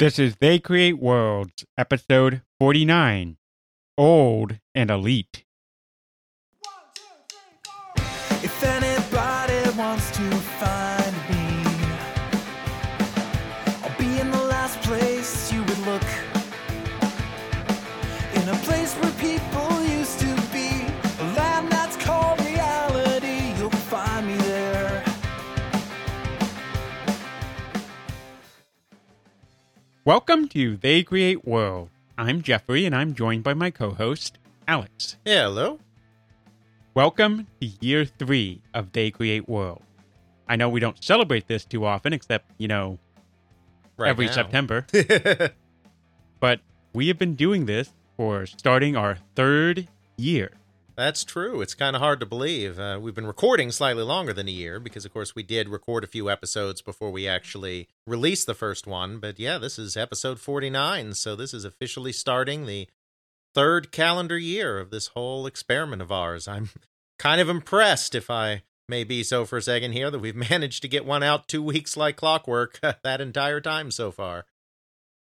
This is They Create Worlds, episode 49 Old and Elite. Welcome to They Create World. I'm Jeffrey, and I'm joined by my co host, Alex. Hello. Welcome to year three of They Create World. I know we don't celebrate this too often, except, you know, Right every now. September, but we have been doing this for starting our third year. That's true. It's kind of hard to believe. Uh, we've been recording slightly longer than a year because, of course, we did record a few episodes before we actually released the first one. But yeah, this is episode 49. So this is officially starting the third calendar year of this whole experiment of ours. I'm kind of impressed, if I may be so for a second here, that we've managed to get one out two weeks like clockwork that entire time so far.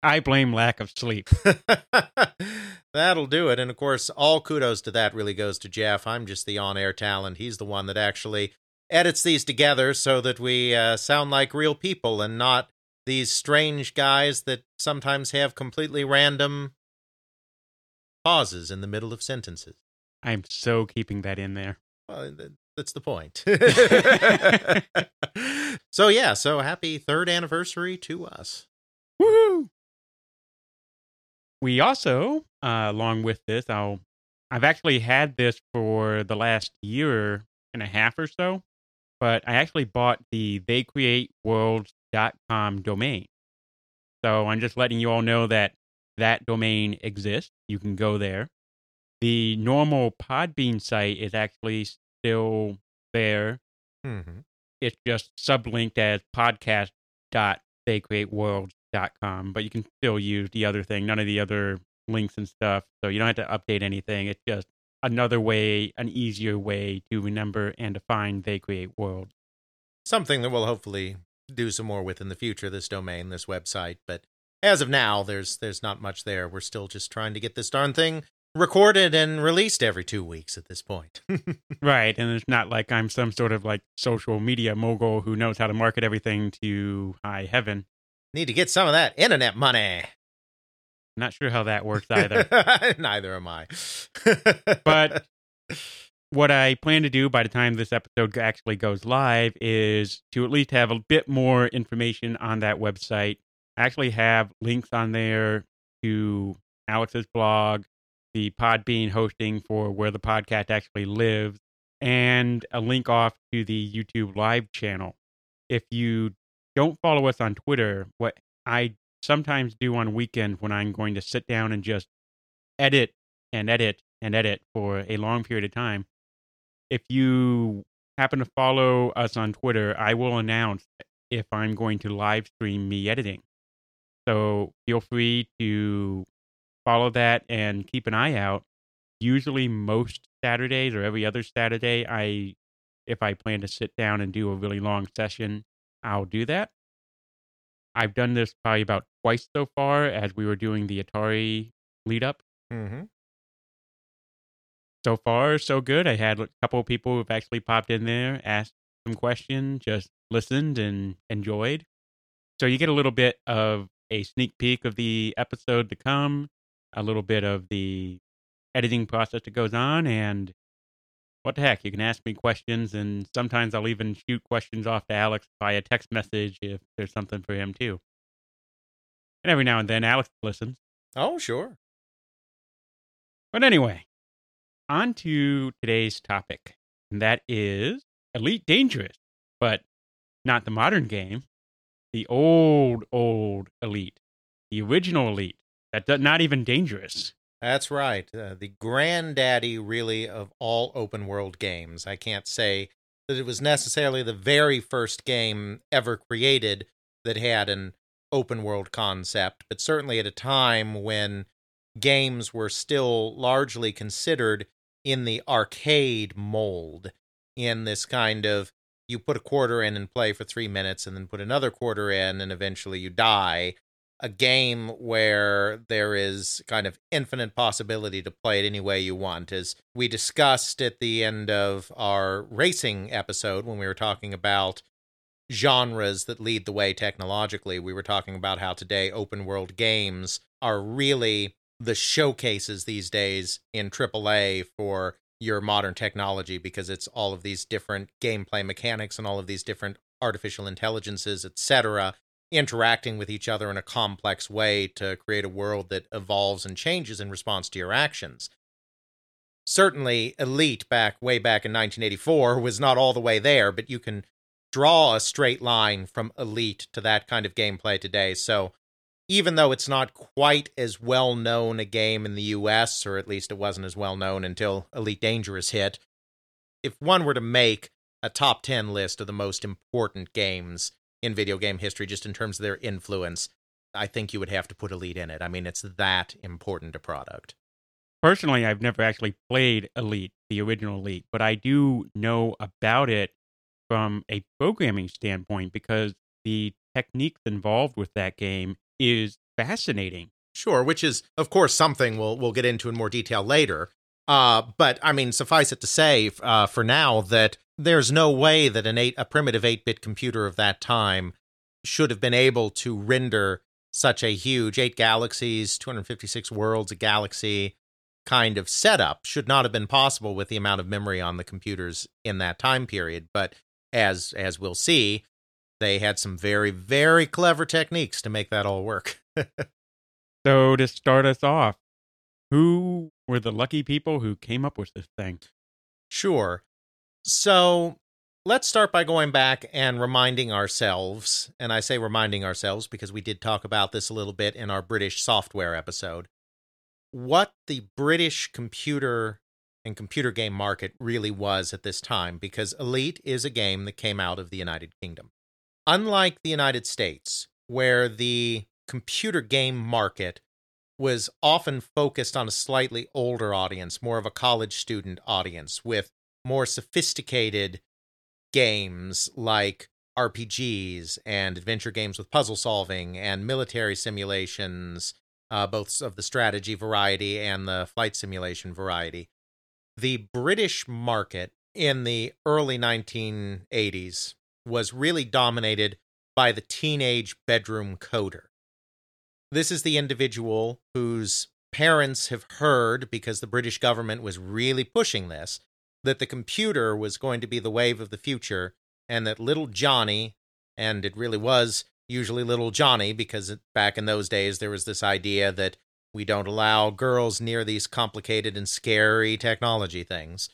I blame lack of sleep. That'll do it. And of course, all kudos to that really goes to Jeff. I'm just the on air talent. He's the one that actually edits these together so that we uh, sound like real people and not these strange guys that sometimes have completely random pauses in the middle of sentences. I'm so keeping that in there. Well, that's the point. so, yeah, so happy third anniversary to us. Woohoo! We also, uh, along with this, I'll I've actually had this for the last year and a half or so, but I actually bought the theycreateworlds.com domain. So I'm just letting you all know that that domain exists. You can go there. The normal Podbean site is actually still there Mm-hmm. it's just sublinked as podcast.theycreateworlds.com, but you can still use the other thing, none of the other links and stuff. So you don't have to update anything. It's just another way, an easier way to remember and to find They Create World. something that we'll hopefully do some more with in the future this domain this website but as of now there's there's not much there we're still just trying to get this darn thing recorded and released every two weeks at this point Right. And it's not like I'm some sort of like social media mogul who knows how to market everything to high heaven. need to get some of that internet money Not sure how that works either. neither am i But- what I plan to do by the time this episode actually goes live is to at least have a bit more information on that website. I actually have links on there to Alex's blog, the Podbean hosting for where the podcast actually lives, and a link off to the YouTube live channel. If you don't follow us on Twitter, what I sometimes do on weekends when I'm going to sit down and just edit and edit and edit for a long period of time. If you happen to follow us on Twitter, I will announce if I'm going to live stream me editing. So feel free to follow that and keep an eye out. Usually, most Saturdays or every other Saturday, I if I plan to sit down and do a really long session, I'll do that. I've done this probably about twice so far as we were doing the Atari lead up mm-hmm. so far so good. I had a couple of people who've actually popped in there, asked some questions, just listened and enjoyed. So you get a little bit of a sneak peek of the episode to come, a little bit of the editing process that goes on, and what the heck, you can ask me questions, and sometimes I'll even shoot questions off to Alex via text message if there's something for him too. And every now and then, Alex listens. oh sure But anyway, on to today's topic, and that is Elite Dangerous, but not the modern game, the old, old Elite, the original Elite, that does not even dangerous. That's right. Uh, the granddaddy, really, of all open world games. I can't say that it was necessarily the very first game ever created that had an open world concept, but certainly at a time when games were still largely considered in the arcade mold, in this kind of you put a quarter in and play for three minutes and then put another quarter in and eventually you die a game where there is kind of infinite possibility to play it any way you want. As we discussed at the end of our racing episode when we were talking about genres that lead the way technologically, we were talking about how today open world games are really the showcases these days in AAA for your modern technology because it's all of these different gameplay mechanics and all of these different artificial intelligences, etc., interacting with each other in a complex way to create a world that evolves and changes in response to your actions. Certainly, Elite back way back in 1984 was not all the way there, but you can draw a straight line from Elite to that kind of gameplay today. So, even though it's not quite as well known a game in the US, or at least it wasn't as well known until Elite Dangerous hit, if one were to make a top 10 list of the most important games in video game history, just in terms of their influence, I think you would have to put Elite in it. I mean, it's that important a product. Personally, I've never actually played Elite, the original Elite, but I do know about it from a programming standpoint because the techniques involved with that game is fascinating. Sure, which is of course something we'll we'll get into in more detail later. Uh, but I mean, suffice it to say, uh, for now, that there's no way that an eight a primitive eight bit computer of that time should have been able to render such a huge eight galaxies, 256 worlds, a galaxy kind of setup should not have been possible with the amount of memory on the computers in that time period. But as as we'll see, they had some very very clever techniques to make that all work. So, to start us off, who were the lucky people who came up with this thing? Sure. So let's start by going back and reminding ourselves, and I say reminding ourselves because we did talk about this a little bit in our British software episode, what the British computer and computer game market really was at this time, because Elite is a game that came out of the United Kingdom. Unlike the United States, where the computer game market was often focused on a slightly older audience, more of a college student audience, with more sophisticated games like RPGs and adventure games with puzzle solving and military simulations, uh, both of the strategy variety and the flight simulation variety. The British market in the early 1980s was really dominated by the teenage bedroom coder. This is the individual whose parents have heard, because the British government was really pushing this, that the computer was going to be the wave of the future, and that little Johnny, and it really was usually little Johnny, because back in those days there was this idea that we don't allow girls near these complicated and scary technology things.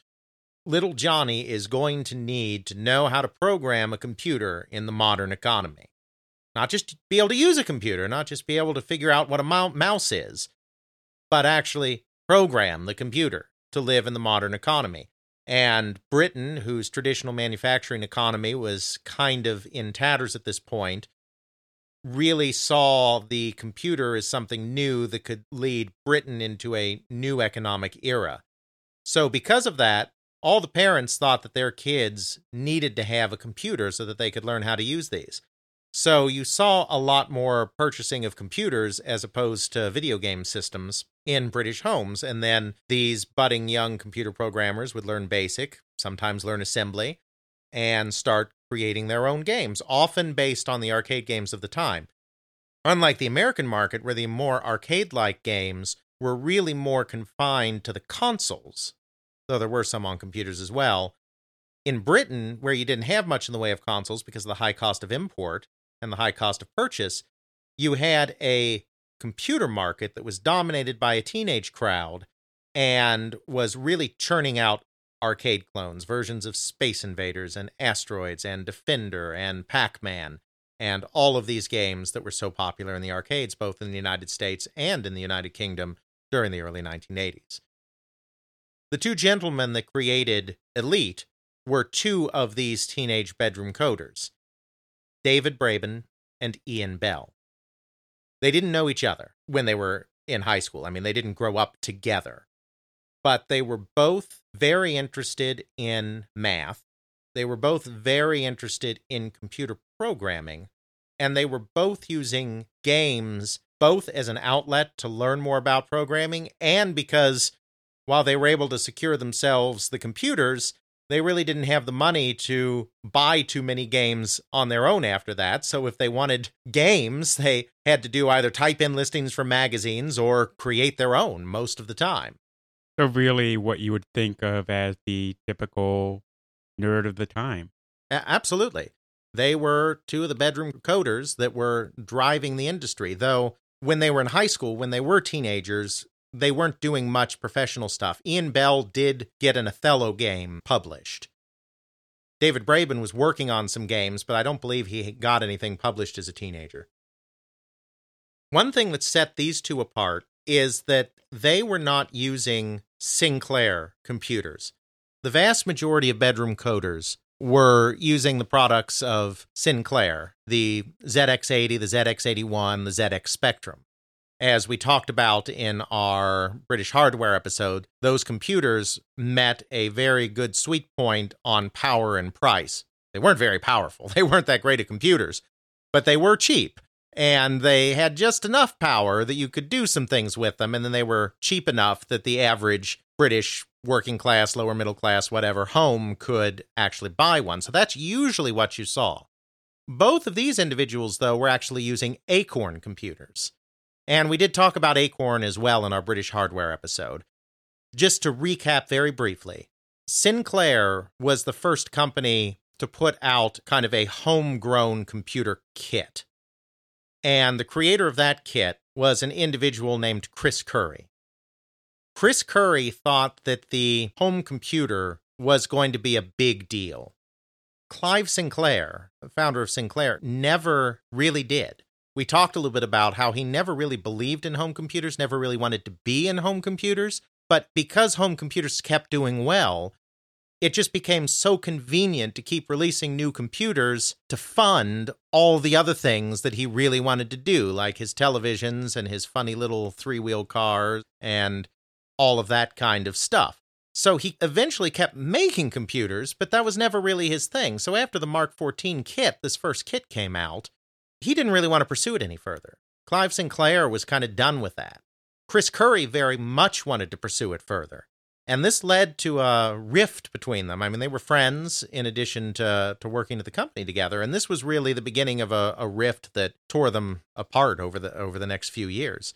Little Johnny is going to need to know how to program a computer in the modern economy. Not just be able to use a computer, not just be able to figure out what a mouse is, but actually program the computer to live in the modern economy. And Britain, whose traditional manufacturing economy was kind of in tatters at this point, really saw the computer as something new that could lead Britain into a new economic era. So, because of that, all the parents thought that their kids needed to have a computer so that they could learn how to use these. So you saw a lot more purchasing of computers as opposed to video game systems in British homes. And then these budding young computer programmers would learn BASIC, sometimes learn assembly, and start creating their own games, often based on the arcade games of the time. Unlike the American market, where the more arcade like games were really more confined to the consoles, though there were some on computers as well. In Britain, where you didn't have much in the way of consoles because of the high cost of import, and the high cost of purchase, you had a computer market that was dominated by a teenage crowd and was really churning out arcade clones, versions of Space Invaders and Asteroids and Defender and Pac Man and all of these games that were so popular in the arcades, both in the United States and in the United Kingdom during the early 1980s. The two gentlemen that created Elite were two of these teenage bedroom coders. David Braben and Ian Bell. They didn't know each other when they were in high school. I mean, they didn't grow up together, but they were both very interested in math. They were both very interested in computer programming, and they were both using games both as an outlet to learn more about programming and because while they were able to secure themselves the computers, they really didn't have the money to buy too many games on their own after that. So if they wanted games, they had to do either type in listings from magazines or create their own most of the time. So really, what you would think of as the typical nerd of the time. Absolutely. They were two of the bedroom coders that were driving the industry, though when they were in high school, when they were teenagers, they weren't doing much professional stuff. Ian Bell did get an Othello game published. David Braben was working on some games, but I don't believe he got anything published as a teenager. One thing that set these two apart is that they were not using Sinclair computers. The vast majority of bedroom coders were using the products of Sinclair, the ZX80, the ZX81, the ZX Spectrum. As we talked about in our British hardware episode, those computers met a very good sweet point on power and price. They weren't very powerful, they weren't that great of computers, but they were cheap and they had just enough power that you could do some things with them, and then they were cheap enough that the average British working class, lower middle class, whatever home could actually buy one. So that's usually what you saw. Both of these individuals, though, were actually using Acorn computers. And we did talk about Acorn as well in our British hardware episode. Just to recap very briefly, Sinclair was the first company to put out kind of a homegrown computer kit. And the creator of that kit was an individual named Chris Curry. Chris Curry thought that the home computer was going to be a big deal. Clive Sinclair, founder of Sinclair, never really did. We talked a little bit about how he never really believed in home computers, never really wanted to be in home computers, but because home computers kept doing well, it just became so convenient to keep releasing new computers to fund all the other things that he really wanted to do, like his televisions and his funny little three wheel cars and all of that kind of stuff. So he eventually kept making computers, but that was never really his thing. So after the Mark 14 kit, this first kit came out, he didn't really want to pursue it any further. Clive Sinclair was kind of done with that. Chris Curry very much wanted to pursue it further. And this led to a rift between them. I mean, they were friends in addition to, to working at the company together. And this was really the beginning of a, a rift that tore them apart over the over the next few years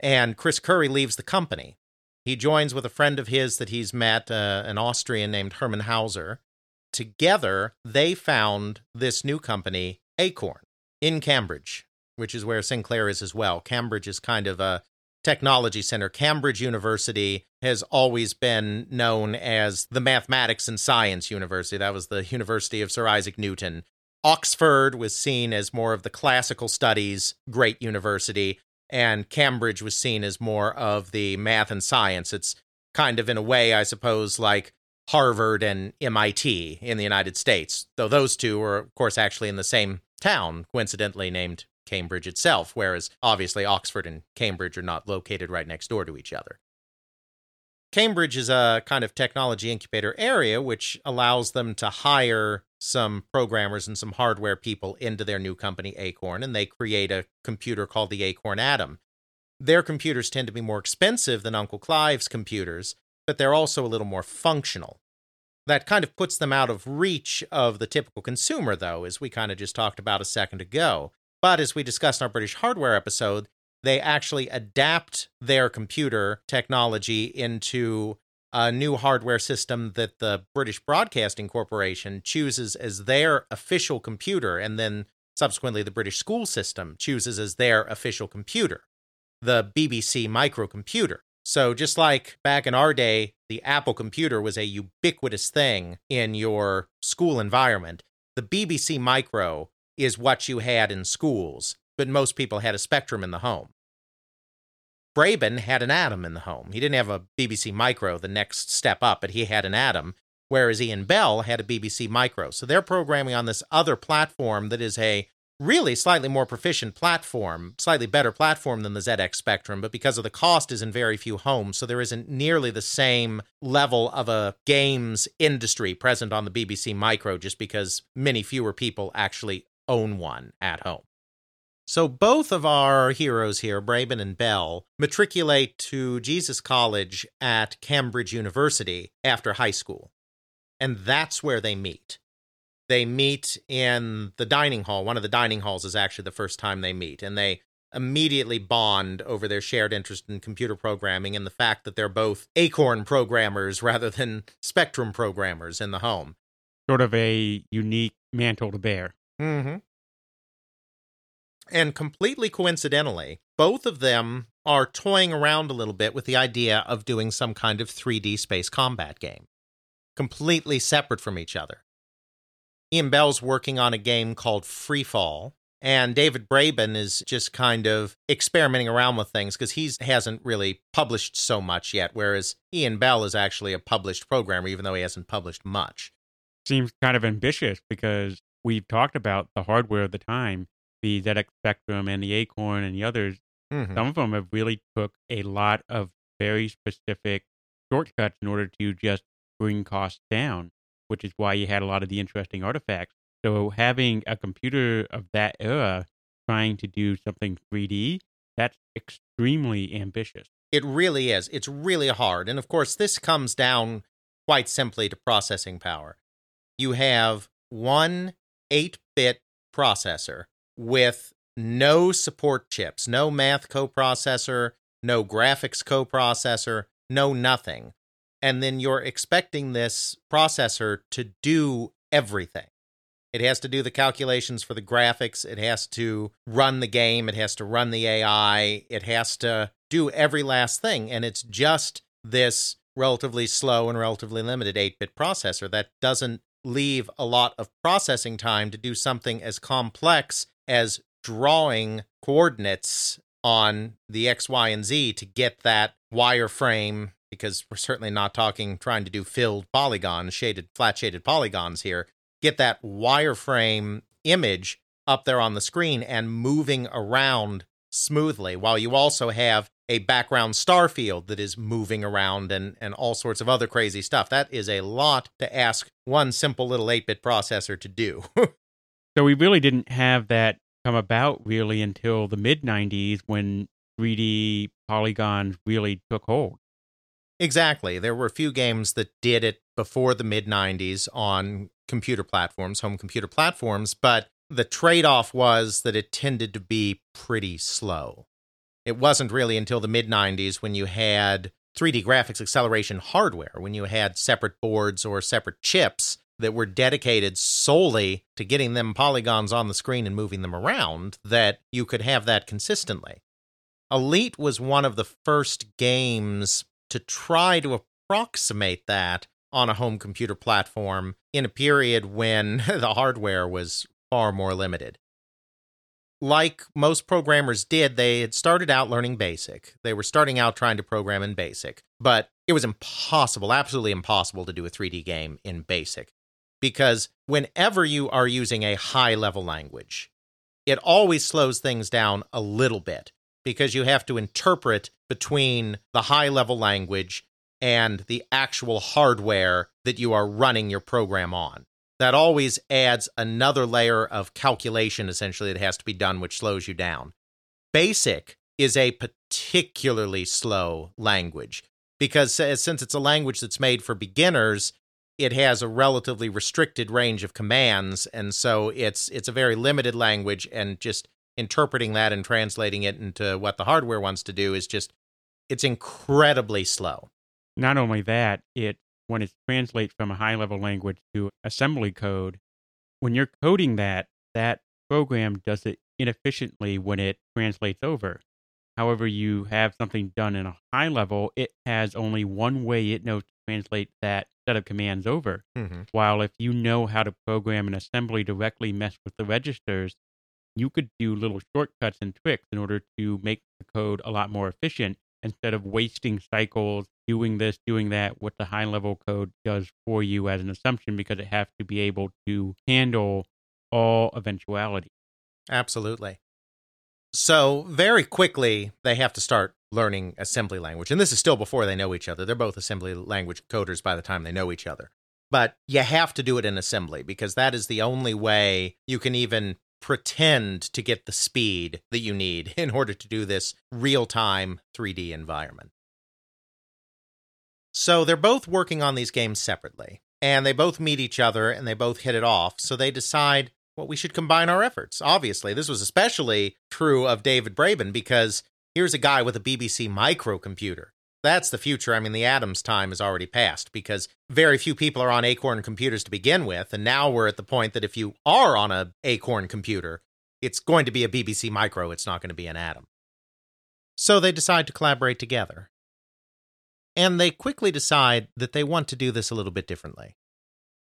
and Chris Curry leaves the company. He joins with a friend of his that he's met, uh, an Austrian named Hermann Hauser. Together, they found this new company, Acorn, in Cambridge, which is where Sinclair is as well. Cambridge is kind of a technology center. Cambridge University has always been known as the Mathematics and Science University. That was the University of Sir Isaac Newton. Oxford was seen as more of the classical studies great university and Cambridge was seen as more of the math and science. It's kind of in a way, I suppose, like Harvard and MIT in the United States, though those two are, of course, actually in the same town, coincidentally named Cambridge itself, whereas obviously Oxford and Cambridge are not located right next door to each other. Cambridge is a kind of technology incubator area, which allows them to hire some programmers and some hardware people into their new company, Acorn, and they create a computer called the Acorn Atom. Their computers tend to be more expensive than Uncle Clive's computers, but they're also a little more functional. That kind of puts them out of reach of the typical consumer, though, as we kind of just talked about a second ago. But as we discussed in our British hardware episode, they actually adapt their computer technology into a new hardware system that the British Broadcasting Corporation chooses as their official computer, and then subsequently the British school system chooses as their official computer, the BBC microcomputer. So, just like back in our day, the Apple computer was a ubiquitous thing in your school environment, the BBC Micro is what you had in schools but most people had a Spectrum in the home. Braben had an Atom in the home. He didn't have a BBC Micro, the next step up, but he had an Atom, whereas Ian Bell had a BBC Micro. So they're programming on this other platform that is a really slightly more proficient platform, slightly better platform than the ZX Spectrum, but because of the cost is in very few homes, so there isn't nearly the same level of a games industry present on the BBC Micro just because many fewer people actually own one at home. So both of our heroes here, Braben and Bell, matriculate to Jesus College at Cambridge University after high school. And that's where they meet. They meet in the dining hall. One of the dining halls is actually the first time they meet. And they immediately bond over their shared interest in computer programming and the fact that they're both Acorn programmers rather than Spectrum programmers in the home. Sort of a unique mantle to bear. Mm-hmm. And completely coincidentally, both of them are toying around a little bit with the idea of doing some kind of 3D space combat game, completely separate from each other. Ian Bell's working on a game called Freefall, and David Braben is just kind of experimenting around with things because he hasn't really published so much yet, whereas Ian Bell is actually a published programmer, even though he hasn't published much. Seems kind of ambitious because we've talked about the hardware of the time, the ZX Spectrum and the Acorn and the others. Mhm. Some of them have really took a lot of very specific shortcuts in order to just bring costs down, which is why you had a lot of the interesting artifacts. So having a computer of that era trying to do something 3D, that's extremely ambitious. It really is. It's really hard. And of course, this comes down quite simply to processing power. You have one 8 bit processor with no support chips, no math coprocessor, no graphics coprocessor, no nothing. And then you're expecting this processor to do everything. It has to do the calculations for the graphics. It has to run the game. It has to run the AI. It has to do every last thing. And it's just this relatively slow and relatively limited 8 bit processor that doesn't leave a lot of processing time to do something as complex as drawing coordinates on the X, Y, and Z to get that wireframe. Because we're certainly not talking trying to do filled polygons, shaded, flat shaded polygons here get that wireframe image up there on the screen and moving around smoothly while you also have a background star field that is moving around and, and all sorts of other crazy stuff. That is a lot to ask one simple little 8 bit processor to do. So we really didn't have that come about really until the mid 90s when 3D polygons really took hold. exactly. There were a few games that did it before the mid 90s on computer platforms, home computer platforms, but the trade off was that it tended to be pretty slow. It wasn't really until the mid 90s when you had 3D graphics acceleration hardware, when you had separate boards or separate chips that were dedicated solely to getting them polygons on the screen and moving them around, that you could have that consistently. Elite was one of the first games to try to approximate that on a home computer platform in a period when the hardware was far more limited. Like most programmers did, they had started out learning BASIC. They were starting out trying to program in BASIC, but it was impossible, absolutely impossible to do a 3D game in BASIC because whenever you are using a high level language, it always slows things down a little bit because you have to interpret between the high level language and the actual hardware that you are running your program on. That always adds another layer of calculation, essentially, that has to be done, which slows you down. Basic is a particularly slow language because since it's a language that's made for beginners, it has a relatively restricted range of commands, and so it's it's a very limited language, and just interpreting that and translating it into what the hardware wants to do is just it's incredibly slow. Not only that, it when it translates from a high level language to assembly code, when you're coding that, that program does it inefficiently when it translates over. However, you have something done in a high level, it has only one way it knows to translate that set of commands over. Mm-hmm. While if you know how to program an assembly directly mess with the registers, you could do little shortcuts and tricks in order to make the code a lot more efficient instead of wasting cycles doing this, doing that, what the high level code does for you as an assumption because it has to be able to handle all eventuality. Absolutely. So, very quickly, they have to start learning assembly language. And this is still before they know each other. They're both assembly language coders by the time they know each other. But you have to do it in assembly because that is the only way you can even pretend to get the speed that you need in order to do this real time 3D environment. So they're both working on these games separately, and they both meet each other and they both hit it off. So they decide, well, we should combine our efforts. Obviously, this was especially true of David Braben because here's a guy with a BBC microcomputer. That's the future. I mean, the Atom's time is already past because very few people are on Acorn computers to begin with. And now we're at the point that if you are on a Acorn computer, it's going to be a BBC Micro. It's not going to be an Atom. So they decide to collaborate together. And they quickly decide that they want to do this a little bit differently.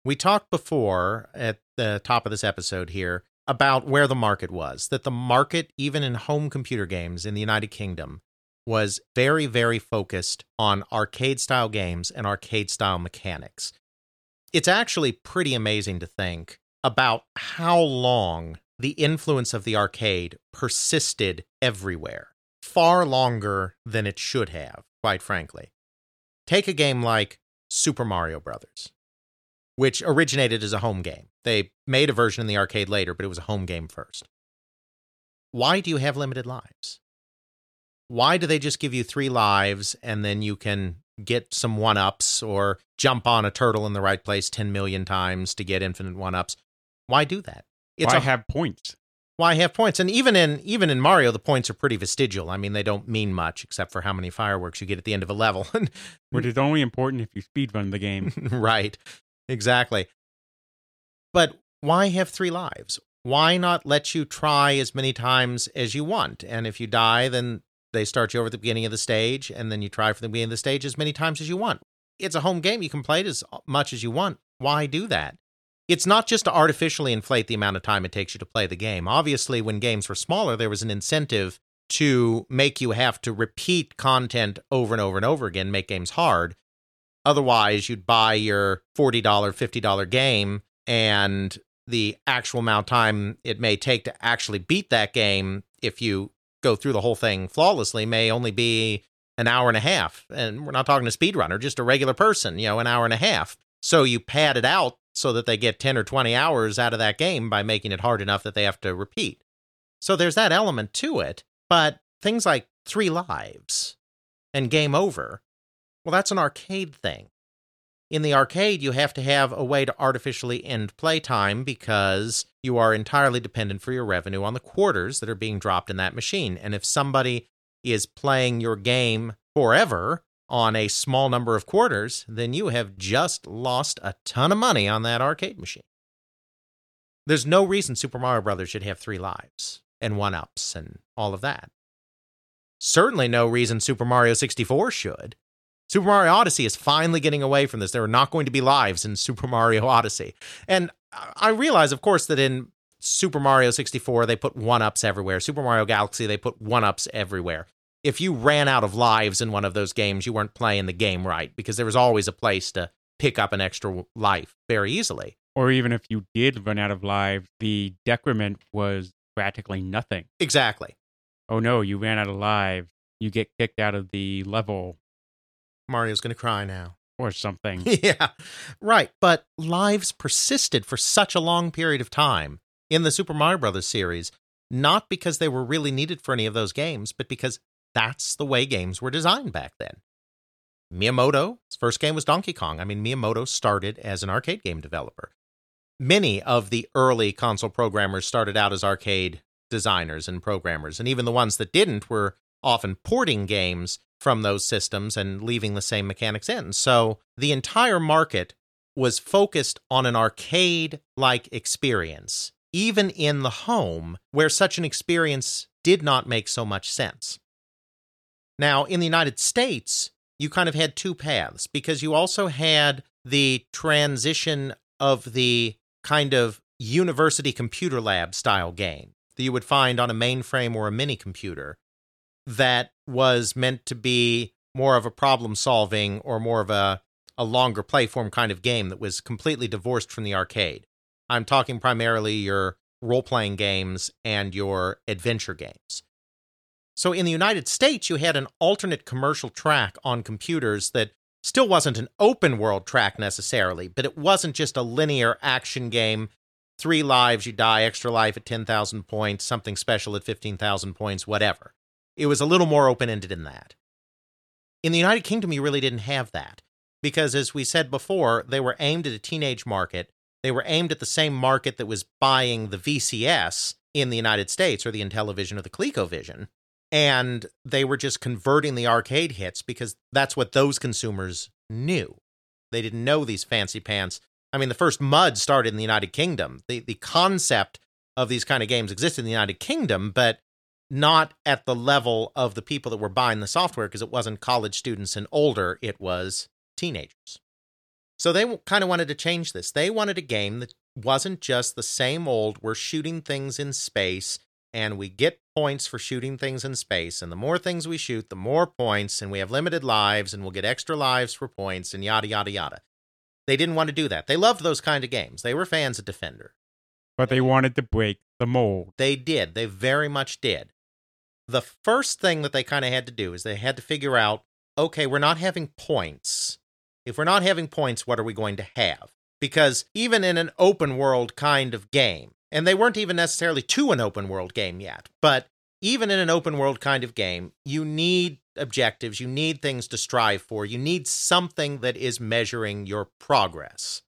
We talked before at the top of this episode here about where the market was, that the market, even in home computer games in the United Kingdom, was very, very focused on arcade style games and arcade style mechanics. It's actually pretty amazing to think about how long the influence of the arcade persisted everywhere, far longer than it should have, quite frankly. Take a game like Super Mario Brothers, which originated as a home game. They made a version in the arcade later, but it was a home game first. Why do you have limited lives? why do they just give you three lives and then you can get some one ups or jump on a turtle in the right place 10 million times to get infinite one ups? Why do that? It's why a, have points? Why have points? And even in even in Mario, the points are pretty vestigial. I mean, they don't mean much except for how many fireworks you get at the end of a level. Which is only important if you speedrun the game. right. Exactly. But why have three lives? Why not let you try as many times as you want? And if you die, then they start you over at the beginning of the stage, and then you try from the beginning of the stage as many times as you want. It's a home game. You can play it as uh, much as you want. Why do that? It's not just to artificially inflate the amount of time it takes you to play the game. Obviously, when games were smaller, there was an incentive to make you have to repeat content over and over and over again, make games hard. Otherwise, you'd buy your $40, $50 game, and the actual amount of time it may take to actually beat that game if you go through the whole thing flawlessly may only be an hour and a half. And we're not talking a speedrunner, just a regular person, you know, an hour and a half. So you pad it out so that they get 10 or 20 hours out of that game by making it hard enough that they have to repeat. So there's that element to it. But things like three lives and game over, well, that's an arcade thing. In the arcade, you have to have a way to artificially end playtime because you are entirely dependent for your revenue on the quarters that are being dropped in that machine. And if somebody is playing your game forever on a small number of quarters, then you have just lost a ton of money on that arcade machine. There's no reason Super Mario Brothers should have three lives and one ups and all of that. Certainly no reason Super Mario 64 should. Super Mario Odyssey is finally getting away from this. There are not going to be lives in Super Mario Odyssey. And I realize, of course, that in Super Mario 64, they put one ups everywhere. Super Mario Galaxy, they put one ups everywhere. If you ran out of lives in one of those games, you weren't playing the game right because there was always a place to pick up an extra life very easily. Or even if you did run out of lives, the decrement was practically nothing. Exactly. Oh no, you ran out of lives. You get kicked out of the level Mario's going to cry now. Or something. yeah, right. But lives persisted for such a long period of time in the Super Mario Brothers series, not because they were really needed for any of those games, but because that's the way games were designed back then. Miyamoto's first game was Donkey Kong. I mean, Miyamoto started as an arcade game developer. Many of the early console programmers started out as arcade designers and programmers, and even the ones that didn't were often porting games from those systems and leaving the same mechanics in. So the entire market was focused on an arcade like experience, even in the home, where such an experience did not make so much sense. Now, in the United States, you kind of had two paths because you also had the transition of the kind of university computer lab style game that you would find on a mainframe or a mini computer that was meant to be more of a problem solving or more of a, a longer play form kind of game that was completely divorced from the arcade. I'm talking primarily your role playing games and your adventure games. So in the United States, you had an alternate commercial track on computers that still wasn't an open world track necessarily, but it wasn't just a linear action game. three lives, you die, extra life at 10,000 points, something special at 15,000 points, whatever. It was a little more open ended than that. In the United Kingdom, you really didn't have that because, as we said before, they were aimed at a teenage market. They were aimed at the same market that was buying the VCS in the United States or the Intellivision or the ColecoVision. And they were just converting the arcade hits because that's what those consumers knew. They didn't know these fancy pants. I mean, the first MUD started in the United Kingdom. The the concept of these kind of games existed in the United Kingdom, but not at the level of the people that were buying the software because it wasn't college students and older, it was teenagers. So they kind of wanted to change this. They wanted a game that wasn't just the same old, we're shooting things in space and we get points for shooting things in space. And the more things we shoot, the more points, and we have limited lives, and we'll get extra lives for points, and yada, yada, yada. They didn't want to do that. They loved those kind of games. They were fans of Defender. But they wanted to break the mold. They did. They very much did. The first thing that they kind of had to do is they had to figure out okay, we're not having points. If we're not having points, what are we going to have? Because even in an open world kind of game, and they weren't even necessarily to an open world game yet. But even in an open world kind of game, you need objectives, you need things to strive for, you need something that is measuring your progress.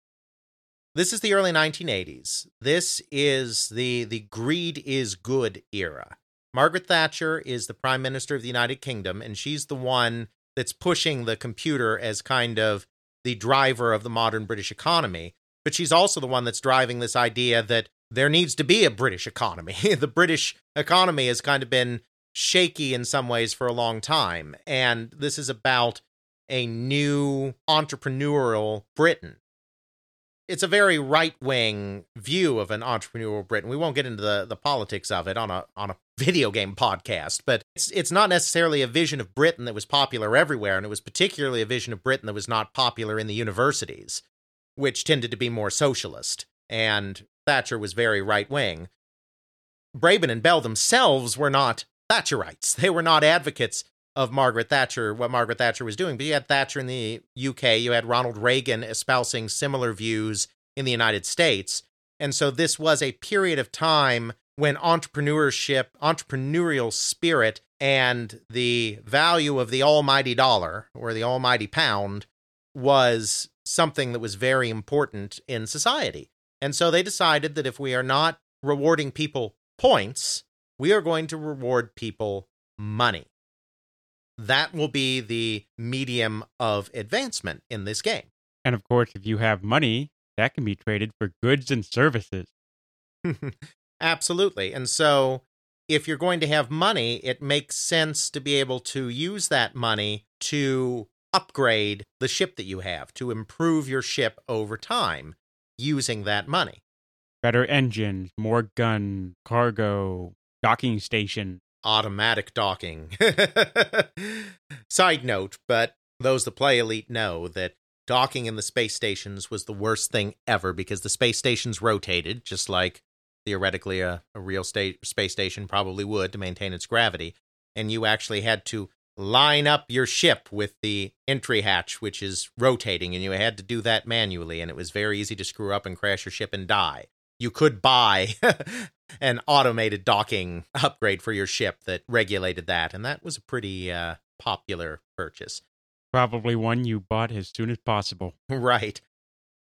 This is the early 1980s. This is the the greed is good era. Margaret Thatcher is the prime minister of the United Kingdom and she's the one that's pushing the computer as kind of the driver of the modern British economy, but she's also the one that's driving this idea that there needs to be a British economy. the British economy has kind of been shaky in some ways for a long time. And this is about a new entrepreneurial Britain. It's a very right wing view of an entrepreneurial Britain. We won't get into the, the politics of it on a on a video game podcast, but it's it's not necessarily a vision of Britain that was popular everywhere, and it was particularly a vision of Britain that was not popular in the universities, which tended to be more socialist. And Thatcher was very right wing. Braben and Bell themselves were not Thatcherites. They were not advocates of Margaret Thatcher, what Margaret Thatcher was doing. But you had Thatcher in the UK, you had Ronald Reagan espousing similar views in the United States. And so this was a period of time when entrepreneurship, entrepreneurial spirit, and the value of the almighty dollar or the almighty pound was something that was very important in society. And so they decided that if we are not rewarding people points, we are going to reward people money. That will be the medium of advancement in this game. And of course, if you have money, that can be traded for goods and services. Absolutely. And so if you're going to have money, it makes sense to be able to use that money to upgrade the ship that you have, to improve your ship over time using that money. Better engines, more gun, cargo, docking station. Automatic docking. Side note, but those that play Elite know that docking in the space stations was the worst thing ever because the space stations rotated, just like theoretically a, a real sta- space station probably would to maintain its gravity. And you actually had to line up your ship with the entry hatch, which is rotating, and you had to do that manually, and it was very easy to screw up and crash your ship and die. You could buy an automated docking upgrade for your ship that regulated that, and that was a pretty uh, popular purchase. Probably one you bought as soon as possible. Right.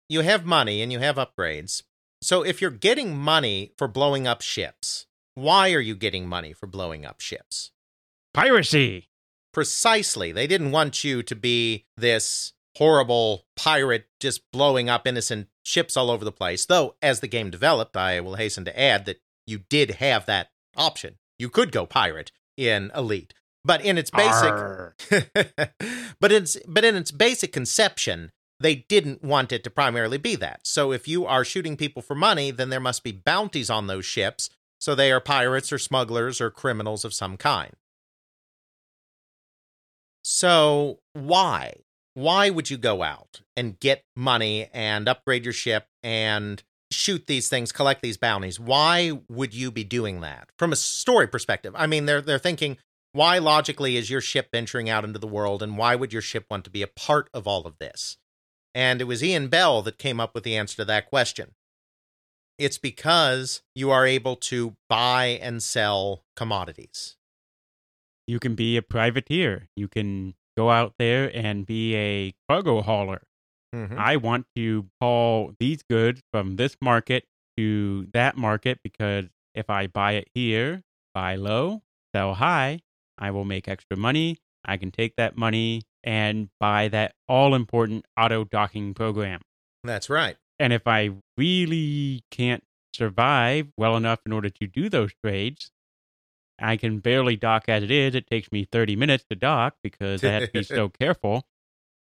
You have money and you have upgrades. So if you're getting money for blowing up ships, why are you getting money for blowing up ships? Piracy! Precisely. They didn't want you to be this horrible pirate just blowing up innocent ships all over the place. Though, as the game developed, I will hasten to add that you did have that option. You could go pirate in Elite. But in its basic but it's but in its basic conception, they didn't want it to primarily be that. So if you are shooting people for money, then there must be bounties on those ships, so they are pirates or smugglers or criminals of some kind. So, why? Why would you go out and get money and upgrade your ship and shoot these things, collect these bounties? Why would you be doing that from a story perspective? I mean, they're they're thinking, why logically is your ship venturing out into the world, and why would your ship want to be a part of all of this? And it was Ian Bell that came up with the answer to that question. It's because you are able to buy and sell commodities. You can be a privateer. You can go out there and be a cargo hauler. Mhm. I want to haul these goods from this market to that market because if I buy it here, buy low, sell high, I will make extra money. I can take that money and buy that all important auto docking program. That's right. And if I really can't survive well enough in order to do those trades, I can barely dock as it is. It takes me 30 minutes to dock because I have to be so careful.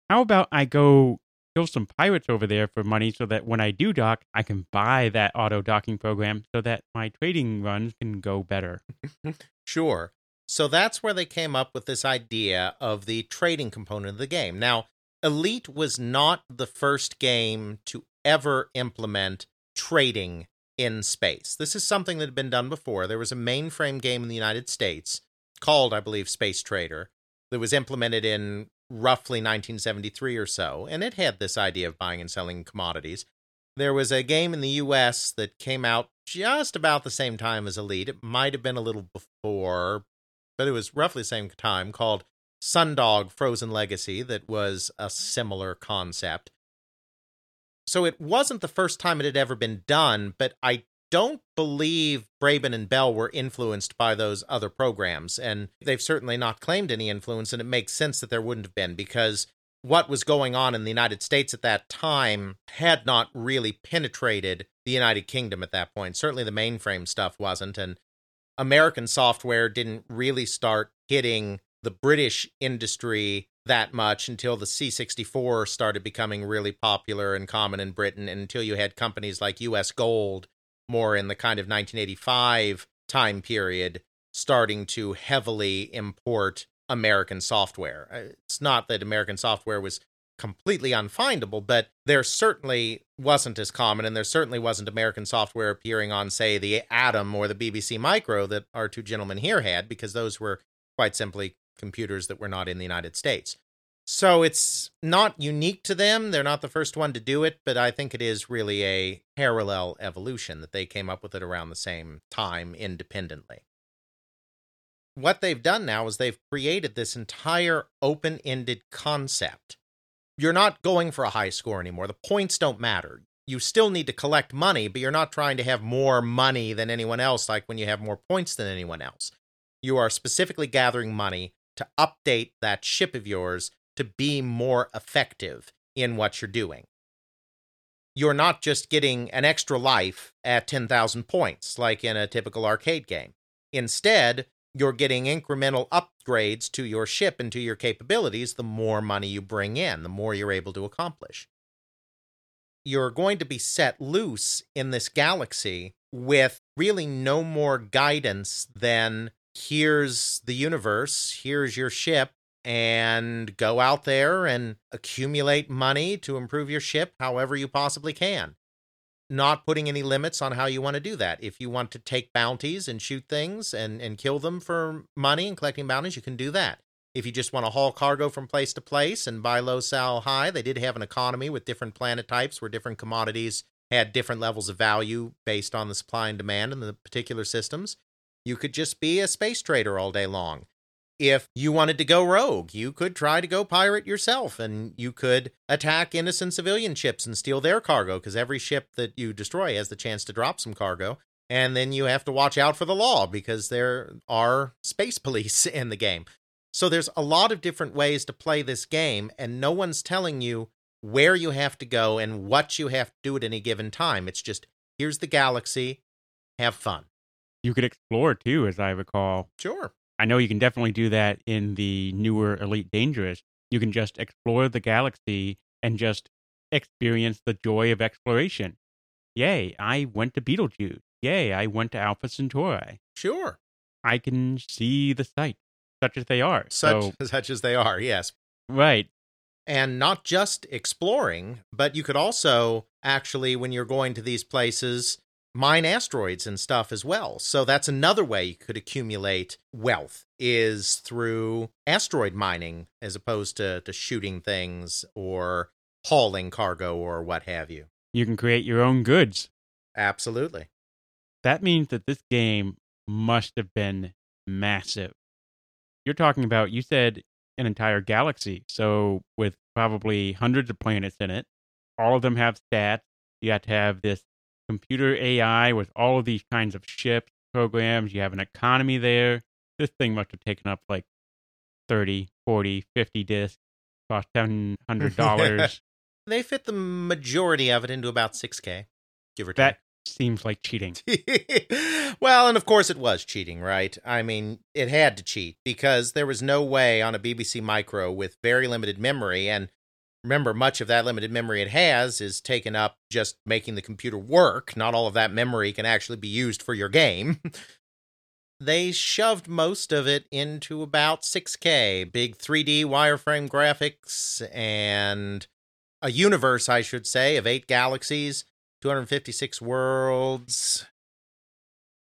How about I go kill some pirates over there for money so that when I do dock, I can buy that auto docking program so that my trading runs can go better? Sure. So that's where they came up with this idea of the trading component of the game. Now, Elite was not the first game to ever implement trading in space. This is something that had been done before. There was a mainframe game in the United States called, I believe, Space Trader that was implemented in roughly 1973 or so, and it had this idea of buying and selling commodities. There was a game in the US that came out just about the same time as Elite. It might have been a little before, but it was roughly the same time called Sundog Frozen Legacy that was a mm-hmm. similar concept. So it wasn't the first time it had ever been done, but I don't believe Braben and Bell were influenced by those other programs, and they've certainly not claimed any influence, and it makes sense that there wouldn't have been because what was going on in the United States at that time had not really penetrated the United Kingdom at that point. Certainly the mainframe stuff wasn't, and American software didn't really start hitting the British industry that much until the C64 started becoming really popular and common in Britain, and until you had companies like US Gold more in the kind of 1985 time period starting to heavily import American software. Uh, It's not that American software was completely unfindable, but there certainly wasn't as common, and there certainly wasn't American software appearing on, say, the Atom or the BBC Micro that our two gentlemen here had, because those were quite simply computers that were not in the United States. So it's not unique to them. They're not the first one to do it, but I think it is really a parallel evolution that they came up with it around the same time independently. What they've done now is they've created this entire open ended concept. You're not going for a high score anymore. The points don't matter. You still need to collect money, but you're not trying to have more money than anyone else, like when you have more points than anyone else. You are specifically gathering money to update that ship of yours to be more effective in what you're doing. You're not just getting an extra life at 10,000 points, like in a typical arcade game. Instead, you're getting incremental upgrades to your ship and to your capabilities the more money you bring in, the more you're able to accomplish. You're going to be set loose in this galaxy with really no more guidance than here's the universe, here's your ship, and go out there and accumulate money to improve your ship however you possibly can. Not putting any limits on how you want to do that. If you want to take bounties and shoot things and, and kill them for money and collecting bounties, you can do that. If you just want to haul cargo from place to place and buy low, sell high, they did have an economy with different planet types where different commodities had different levels of value based on the supply and demand in the particular systems. You could just be a space trader all day long. If you wanted to go rogue, you could try to go pirate yourself and you could attack innocent civilian ships and steal their cargo because every ship that you destroy has the chance to drop some cargo. And then you have to watch out for the law because there are space police in the game. So there's a lot of different ways to play this game, and no one's telling you where you have to go and what you have to do at any given time. It's just here's the galaxy, have fun. You could explore too, as I recall. Sure. I know you can definitely do that in the newer Elite Dangerous. You can just explore the galaxy and just experience the joy of exploration. Yay, I went to Betelgeuse. Yay, I went to Alpha Centauri. Sure. I can see the sights, such as they are. Such so, such as they are, yes. right. And not just exploring, but you could also actually, when you're going to these places, mine asteroids and stuff as well. So that's another way you could accumulate wealth is through asteroid mining as opposed to, to shooting things or hauling cargo or what have you. You can create your own goods. Absolutely. That means that this game must have been massive. You're talking about, you said an entire galaxy. So, with probably hundreds of planets in it, all of them have stats. You have to have this computer AI with all of these kinds of ships, programs. You have an economy there. This thing must have taken up like 30, 40, 50 discs, cost $700. They fit the majority of it into about 6K, give or take. that seems like cheating. well, and of course it was cheating, right? I mean, it had to cheat because there was no way on a BBC Micro with very limited memory. And remember, much of that limited memory it has is taken up just making the computer work. Not all of that memory can actually be used for your game. they shoved most of it into about 6K, big 3D wireframe graphics, and a universe, I should say, of eight galaxies 256 worlds.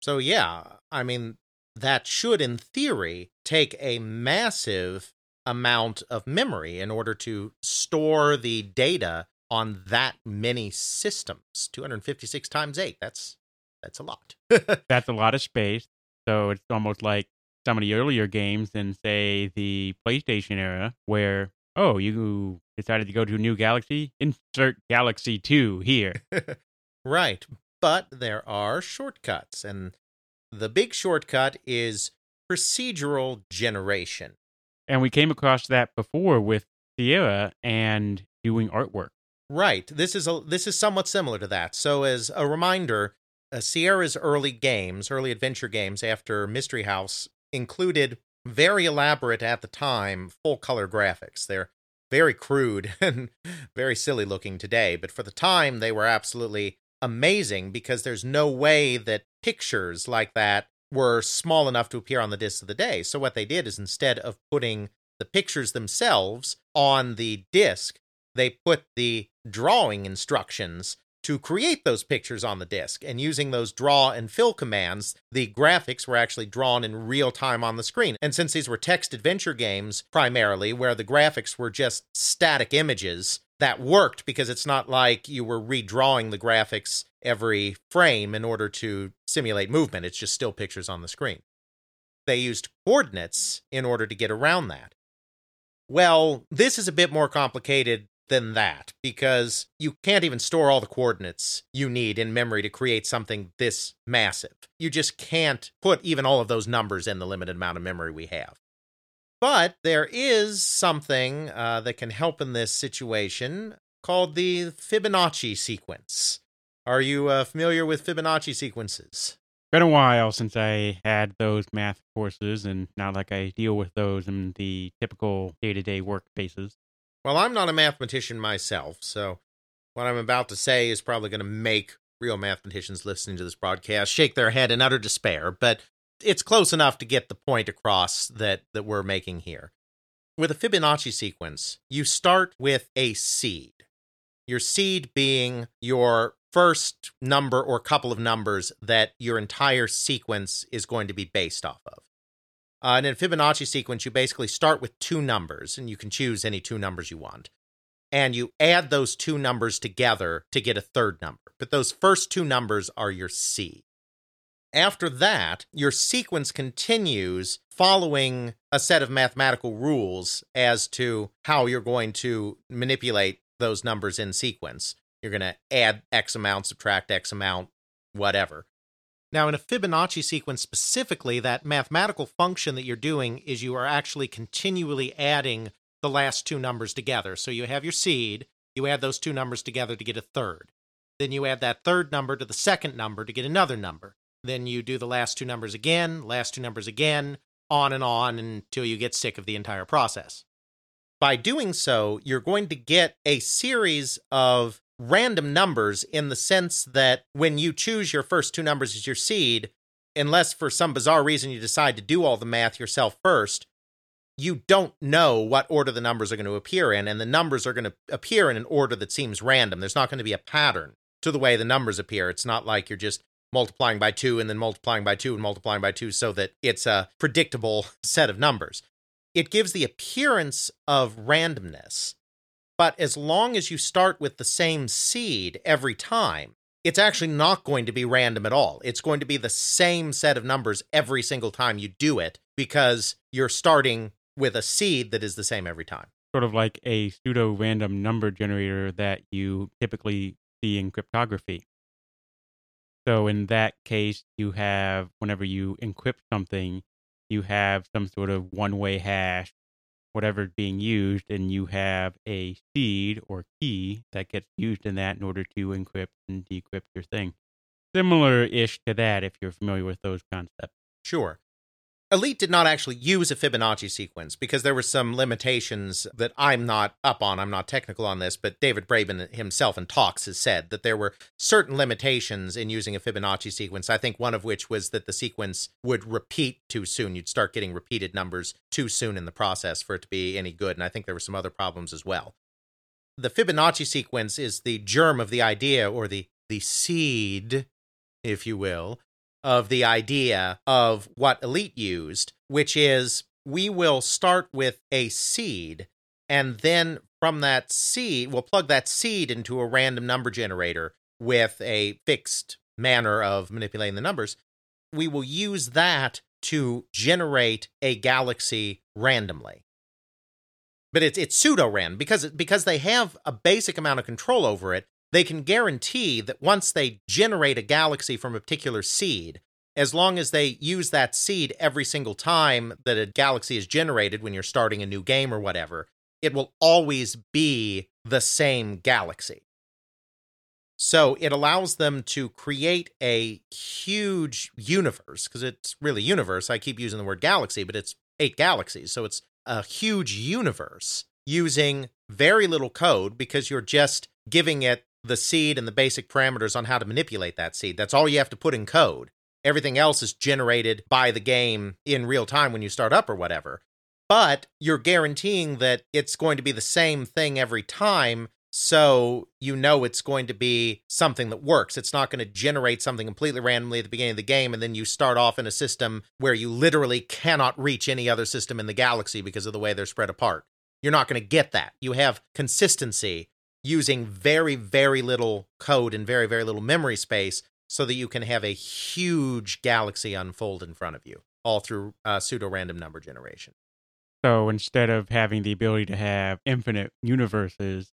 So, yeah, I mean, that should, in theory, take a massive amount of memory in order to store the data on that many systems 256 times 8 that's that's a lot That's a lot of space. So, it's almost like some of the earlier games in, say, the PlayStation era, where, oh, you decided to go to a new galaxy? Insert Galaxy 2 here. right but there are shortcuts and the big shortcut is procedural generation And we came across that before with Sierra and doing artwork. Right. This is a this is somewhat similar to that. So as a reminder, uh, Sierra's early games, early adventure games after Mystery House included very elaborate at the time full color graphics. They're very crude and very silly looking today, but for the time they were absolutely amazing because there's no way that pictures like that were small enough to appear on the disc of the day. So what they did is instead of putting the pictures themselves on the disc, they put the drawing instructions to create those pictures on the disk. And using those draw and fill commands, the graphics were actually drawn in real time on the screen. And since these were text adventure games primarily, where the graphics were just static images, that worked because it's not like you were redrawing the graphics every frame in order to simulate movement. It's just still pictures on the screen. They used coordinates in order to get around that. Well, this is a bit more complicated than that because you can't even store all the coordinates you need in memory to create something this massive. You just can't put even all of those numbers in the limited amount of memory we have. But there is something uh, that can help in this situation called the Fibonacci sequence. Are you uh, familiar with Fibonacci sequences? Been a while since I had those math courses, and not like I deal with those in the typical day to day work basis. Well, I'm not a mathematician myself, so what I'm about to say is probably going to make real mathematicians listening to this broadcast shake their head in utter despair, but it's close enough to get the point across that, that we're making here. With a Fibonacci sequence, you start with a seed. Your seed being your first number or couple of numbers that your entire sequence is going to be based off of. Uh, and in a Fibonacci sequence, you basically start with two numbers, and you can choose any two numbers you want. And you add those two numbers together to get a third number. But those first two numbers are your seed. After that, your sequence continues following a set of mathematical rules as to how you're going to manipulate those numbers in sequence. You're going to add X amount, subtract X amount, whatever. Now, in a Fibonacci sequence specifically, that mathematical function that you're doing is you are actually continually adding the last two numbers together. So you have your seed, you add those two numbers together to get a third. Then you add that third number to the second number to get another number. Then you do the last two numbers again, last two numbers again, on and on until you get sick of the entire process. By doing so, you're going to get a series of random numbers in the sense that when you choose your first two numbers as your seed, unless for some bizarre reason you decide to do all the math yourself first, you don't know what order the numbers are going to appear in, and the numbers are going to appear in an order that seems random. There's not going to be a pattern to the way the numbers appear. It's not like you're just multiplying by two and then multiplying by two and multiplying by two so that it's a predictable set of numbers. It gives the appearance of randomness, but as long as you start with the same seed every time, it's actually not going to be random at all. It's going to be the same set of numbers every single time you do it because you're starting with a seed that is the same every time. Sort of like a pseudo random number generator that you typically see in cryptography. So in that case, you have whenever you encrypt something, you have some sort of one-way hash, whatever is being used, and you have a seed or key that gets used in that in order to encrypt and decrypt your thing. Similar-ish to that, if you're familiar with those concepts. Sure. Elite did not actually use a Fibonacci sequence because there were some limitations that I'm not up on. I'm not technical on this, but David Braben himself in talks has said that there were certain limitations in using a Fibonacci sequence. I think one of which was that the sequence would repeat too soon. You'd start getting repeated numbers too soon in the process for it to be any good. And I think there were some other problems as well. The Fibonacci sequence is the germ of the idea or the the seed, if you will, of the idea of what Elite used, which is we will start with a seed, and then from that seed, we'll plug that seed into a random number generator with a fixed manner of manipulating the numbers. We will use that to generate a galaxy randomly. But it's it's pseudo random because because they have a basic amount of control over it they can guarantee that once they generate a galaxy from a particular seed, as long as they use that seed every single time that a galaxy is generated when you're starting a new game or whatever, it will always be the same galaxy. So it allows them to create a huge universe, because it's really universe. I keep using the word galaxy, but it's eight galaxies. So it's a huge universe using very little code because you're just giving it the seed and the basic parameters on how to manipulate that seed. That's all you have to put in code. Everything else is generated by the game in real time when you start up or whatever. But you're guaranteeing that it's going to be the same thing every time. So you know it's going to be something that works. It's not going to generate something completely randomly at the beginning of the game, and then you start off in a system where you literally cannot reach any other system in the galaxy because of the way they're spread apart. You're not going to get that. You have consistency using very, very little code and very, very little memory space so that you can have a huge galaxy unfold in front of you, all through uh, pseudo random number generation. So instead of having the ability to have infinite universes,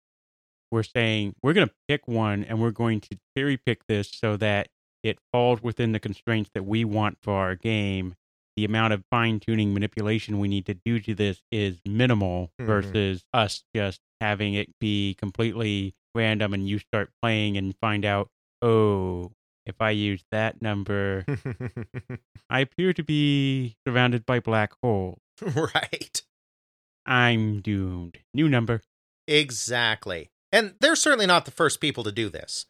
we're saying we're going to pick one and we're going to cherry pick this so that it falls within the constraints that we want for our game. The amount of fine tuning manipulation we need to do to this is minimal Mhm. versus us just having it be completely random and you start playing and find out, oh, if I use that number, I appear to be surrounded by black holes. right. I'm doomed. New number. Exactly. And they're certainly not the first people to do this.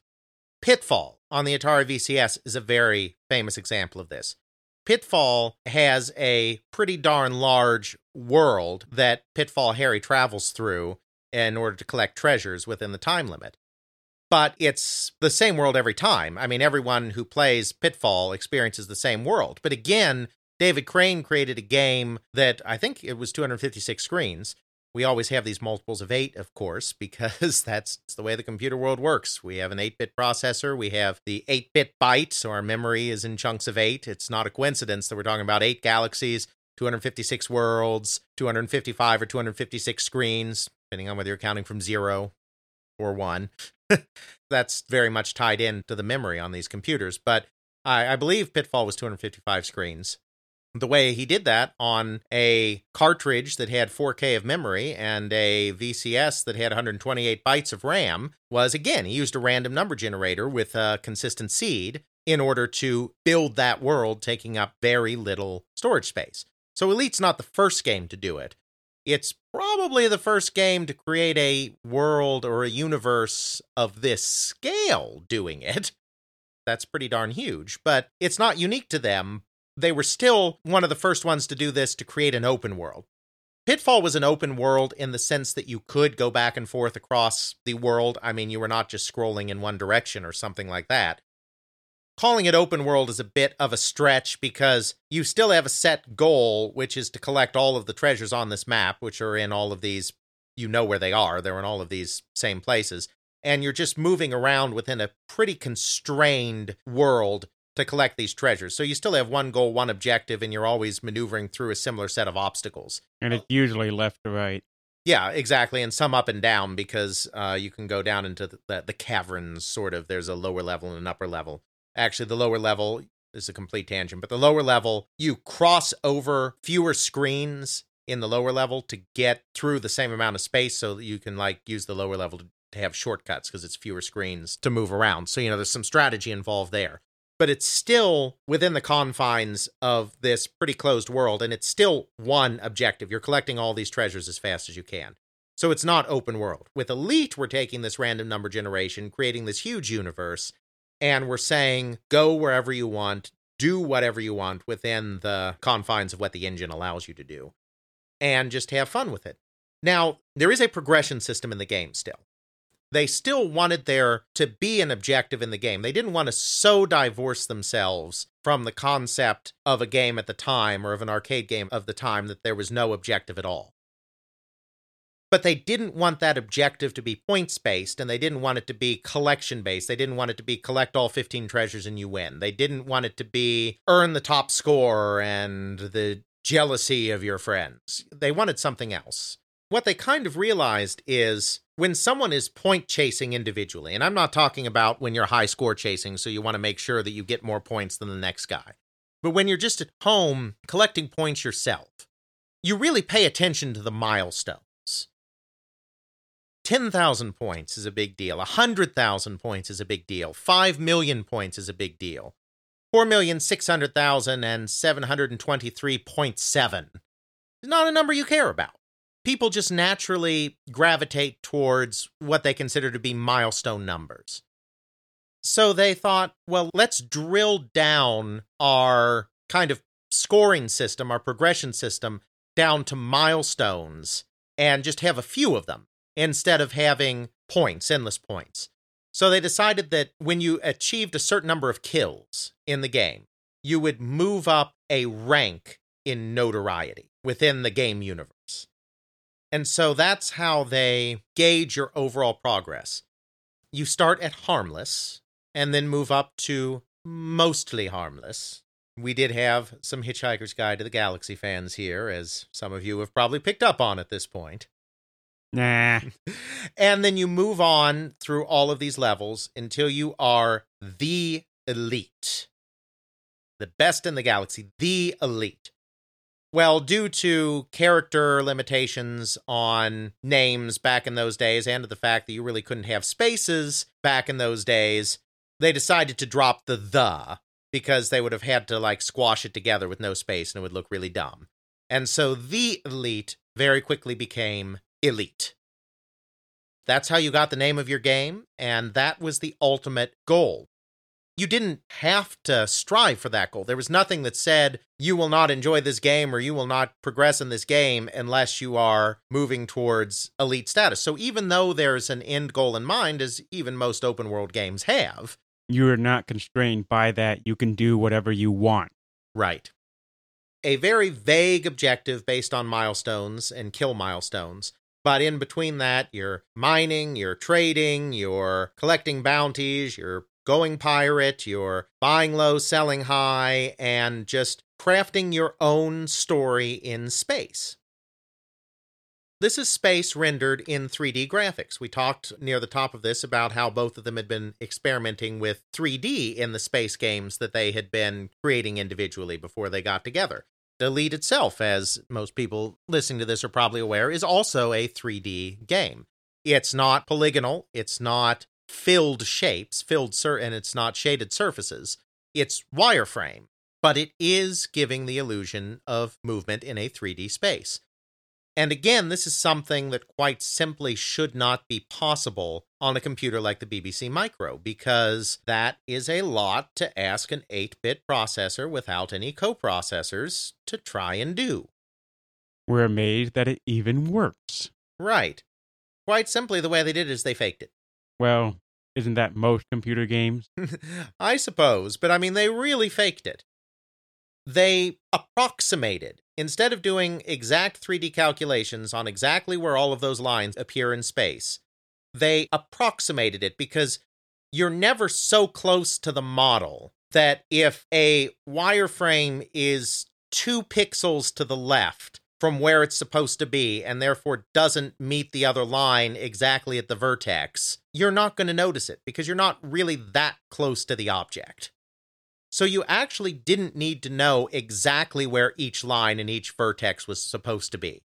Pitfall on the Atari VCS is a very famous example of this. Pitfall has a pretty darn large world that Pitfall Harry travels through in order to collect treasures within the time limit. But it's the same world every time. I mean, everyone who plays Pitfall experiences the same world. But again, David Crane created a game that I think it was 256 screens. We always have these multiples of eight, of course, because that's the way the computer world works. We have an 8 bit processor, we have the 8 bit byte, so our memory is in chunks of eight. It's not a coincidence that we're talking about eight galaxies, 256 worlds, 255 or 256 screens, depending on whether you're counting from zero or one. that's very much tied into the memory on these computers. But I, I believe Pitfall was 255 screens the way he did that on a cartridge that had 4K of memory and a VCS that had 128 bytes of RAM was again, he used a random number generator with a consistent seed in order to build that world, taking up very little storage space. So Elite's not the first game to do it. It's probably the first game to create a world or a universe of this scale doing it. That's pretty darn huge, but it's not unique to them, they were still one of the first ones to do this to create an open world. Pitfall was an open world in the sense that you could go back and forth across the world. I mean, you were not just scrolling in one direction or something like that. Calling it open world is a bit of a stretch because you still have a set goal, which is to collect all of the treasures on this map, which are in all of these, you know where they are. They're in all of these same places. and you're just moving around within a pretty constrained world to collect these treasures. So you still have one goal, one objective, and you're always maneuvering through a similar set of obstacles. And it's usually left to right. Yeah, exactly, and some up and down because uh, you can go down into the, the, the caverns. Sort of, there's a lower level and an upper level. Actually, the lower level is a complete tangent, but the lower level you cross over fewer screens in the lower level to get through the same amount of space, so that you can like use the lower level to, to have shortcuts because it's fewer screens to move around. So you know, there's some strategy involved there but it's still within the confines of this pretty closed world and it's still one objective. You're collecting all these treasures as fast as you can. So it's not open world. With elite we're taking this random number generation creating this huge universe and we're saying go wherever you want do whatever you want within the confines of what the engine allows you to do and just have fun with it. Now there is a progression system in the game still they still wanted there to be an objective in the game. They didn't want to so divorce themselves from the concept of a game at the time or of an arcade game of the time that there was no objective at all. But they didn't want that objective to be points based and they didn't want it to be collection based. They didn't want it to be collect all 15 treasures and you win. They didn't want it to be earn the top score and the jealousy of your friends. They wanted something else. What they kind of realized is when someone is point chasing individually, and I'm not talking about when you're high score chasing, so you want to make sure that you get more points than the next guy, but when you're just at home collecting points yourself, you really pay attention to the milestones. 10,000 points is a big deal. 100,000 points is a big deal. 5 million points is a big deal. 4,600,000 and 723.7 is not a number you care about people just naturally gravitate towards what they consider to be milestone numbers. So they thought, well, let's drill down our kind of scoring system, our progression system, down to milestones and just have a few of them instead of having points, endless points. So they decided that when you achieved a certain number of kills in the game, you would move up a rank in notoriety within the game universe. And so that's how they gauge your overall progress. You start at harmless and then move up to mostly harmless. We did have some Hitchhiker's Guide to the Galaxy fans here, as some of you have probably picked up on at this point. Nah. and then you move on through all of these levels until you are the elite. The best in the galaxy, the elite. Well, due to character limitations on names back in those days and to the fact that you really couldn't have spaces back in those days, they decided to drop the the because they would have had to like squash it together with no space and it would look really dumb. And so the elite very quickly became elite. That's how you got the name of your game, and that was the ultimate goal you didn't have to strive for that goal. There was nothing that said you will not enjoy this game or you will not progress in this game unless you are moving towards elite status. So even though there's an end goal in mind, as even most open world games have, you are not constrained by that. You can do whatever you want. Right. A very vague objective based on milestones and kill milestones. But in between that, you're mining, you're trading, you're collecting bounties, you're going pirate, you're buying low, selling high, and just crafting your own story in space. This is space rendered in 3D graphics. We talked near the top of this about how both of them had been experimenting with 3D in the space games that they had been creating individually before they got together. The elite itself, as most people listening to this are probably aware, is also a 3D game. It's not polygonal, it's not filled shapes, filled sur- and it's not shaded surfaces. It's wireframe, but it is giving the illusion of movement in a 3D space. And again, this is something that quite simply should not be possible on a computer like the BBC Micro, because that is a lot to ask an 8 bit processor without any coprocessors to try and do. We're amazed that it even works. Right. Quite simply, the way they did it is they faked it. Well, isn't that most computer games? I suppose, but I mean, they really faked it. They approximated. Instead of doing exact 3D calculations on exactly where all of those lines appear in space, they approximated it because you're never so close to the model that if a wireframe is two pixels to the left from where it's supposed to be and therefore doesn't meet the other line exactly at the vertex, you're not going to notice it because you're not really that close to the object. So you actually didn't need to know exactly where each line and each vertex was supposed to be.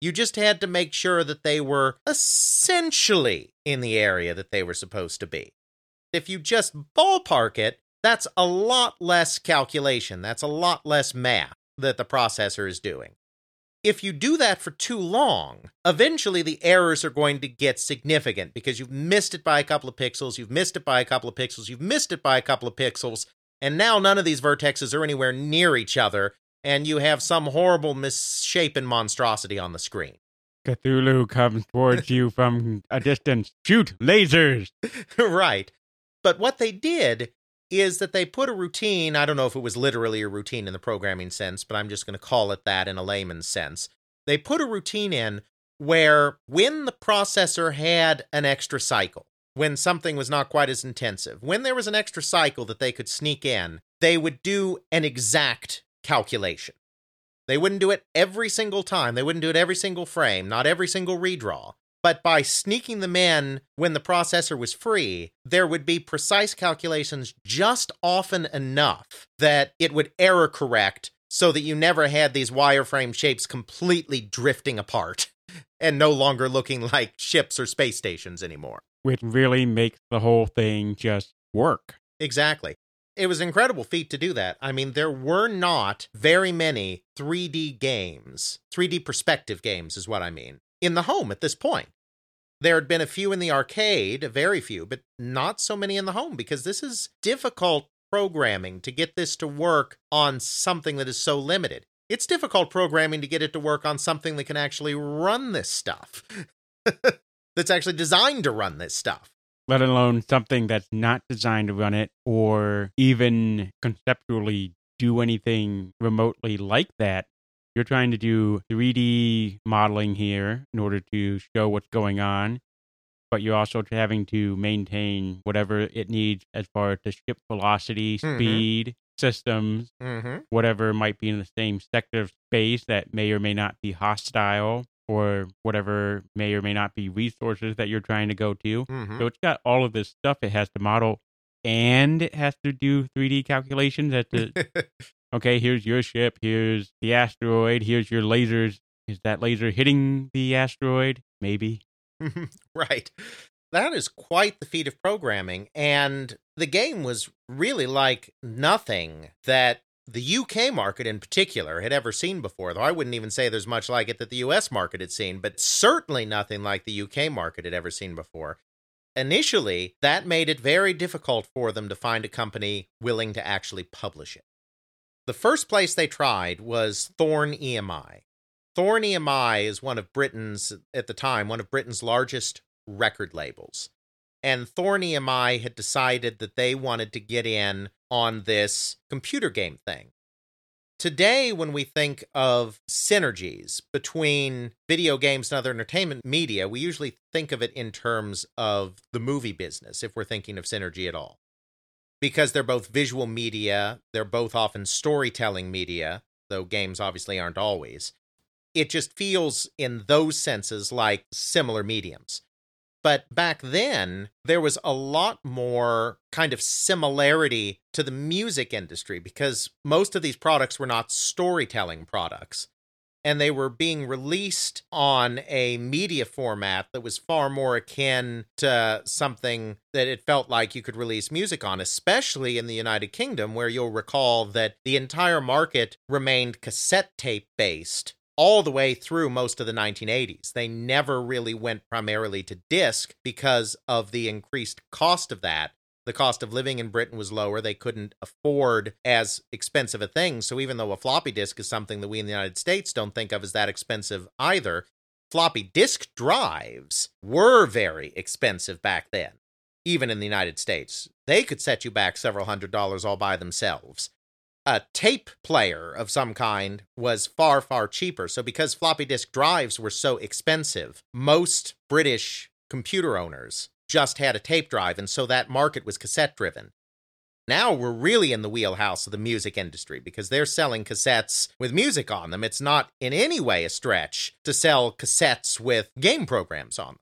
You just had to make sure that they were essentially in the area that they were supposed to be. If you just ballpark it, that's a lot less calculation. That's a lot less math that the processor is doing. If you do that for too long, eventually the errors are going to get significant because you've missed it by a couple of pixels, you've missed it by a couple of pixels, you've missed it by a couple of pixels, and now none of these vertexes are anywhere near each other, and you have some horrible misshapen monstrosity on the screen. Cthulhu comes towards you from a distance. Shoot, lasers! right. But what they did is that they put a routine, I don't know if it was literally a routine in the programming sense, but I'm just going to call it that in a layman's sense. They put a routine in where when the processor had an extra cycle, when something was not quite as intensive, when there was an extra cycle that they could sneak in, they would do an exact calculation. They wouldn't do it every single time. They wouldn't do it every single frame, not every single redraw. But by sneaking them in when the processor was free, there would be precise calculations just often enough that it would error correct so that you never had these wireframe shapes completely drifting apart and no longer looking like ships or space stations anymore. Which really makes the whole thing just work. Exactly. It was an incredible feat to do that. I mean, there were not very many 3D games, 3D perspective games is what I mean, in the home at this point. There had been a few in the arcade, very few, but not so many in the home because this is difficult programming to get this to work on something that is so limited. It's difficult programming to get it to work on something that can actually run this stuff. that's actually designed to run this stuff let alone something that's not designed to run it or even conceptually do anything remotely like that. You're trying to do 3D modeling here in order to show what's going on, but you're also having to maintain whatever it needs as far as the ship velocity, Mhm. speed, systems, Mm-hmm. whatever might be in the same sector of space that may or may not be hostile or whatever may or may not be resources that you're trying to go to. Mm-hmm. So it's got all of this stuff it has to model and it has to do 3D calculations at the okay, here's your ship, here's the asteroid, here's your lasers. Is that laser hitting the asteroid? Maybe. right. That is quite the feat of programming. And the game was really like nothing that the UK market in particular had ever seen before, though I wouldn't even say there's much like it that the US market had seen, but certainly nothing like the UK market had ever seen before. Initially, that made it very difficult for them to find a company willing to actually publish it. The first place they tried was Thorn EMI. Thorn EMI is one of Britain's, at the time, one of Britain's largest record labels. And Thorn EMI had decided that they wanted to get in on this computer game thing. Today, when we think of synergies between video games and other entertainment media, we usually think of it in terms of the movie business, if we're thinking of synergy at all. Because they're both visual media, they're both often storytelling media, though games obviously aren't always. It just feels, in those senses, like similar mediums. But back then, there was a lot more kind of similarity to the music industry because most of these products were not storytelling products. And they were being released on a media format that was far more akin to something that it felt like you could release music on, especially in the United Kingdom, where you'll recall that the entire market remained cassette tape based all the way through most of the 1980s. They never really went primarily to disc because of the increased cost of that. The cost of living in Britain was lower. They couldn't afford as expensive a thing. So even though a floppy disk is something that we in the United States don't think of as that expensive either, floppy disk drives were very expensive back then, even in the United States. They could set you back several hundred dollars all by themselves a tape player of some kind was far, far cheaper. So, because floppy disk drives were so expensive, most British computer owners just had a tape drive, and so that market was cassette driven. Now we're really in the wheelhouse of the music industry because they're selling cassettes with music on them. It's not in any way a stretch to sell cassettes with game programs on them.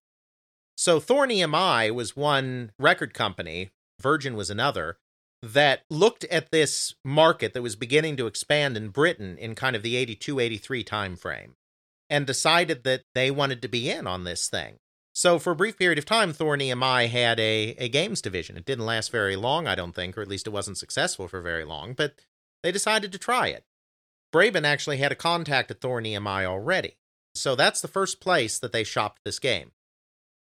So Thorn EMI was one record company, Virgin was another, that looked at this market that was beginning to expand in Britain in kind of the 82 83 timeframe and decided that they wanted to be in on this thing. So for a brief period of time, Thorn EMI had a, a games division. It didn't last very long, I don't think, or at least it wasn't successful for very long, but they decided to try it. Braben actually had a contact at Thorn EMI already. So that's the first place that they shopped this game.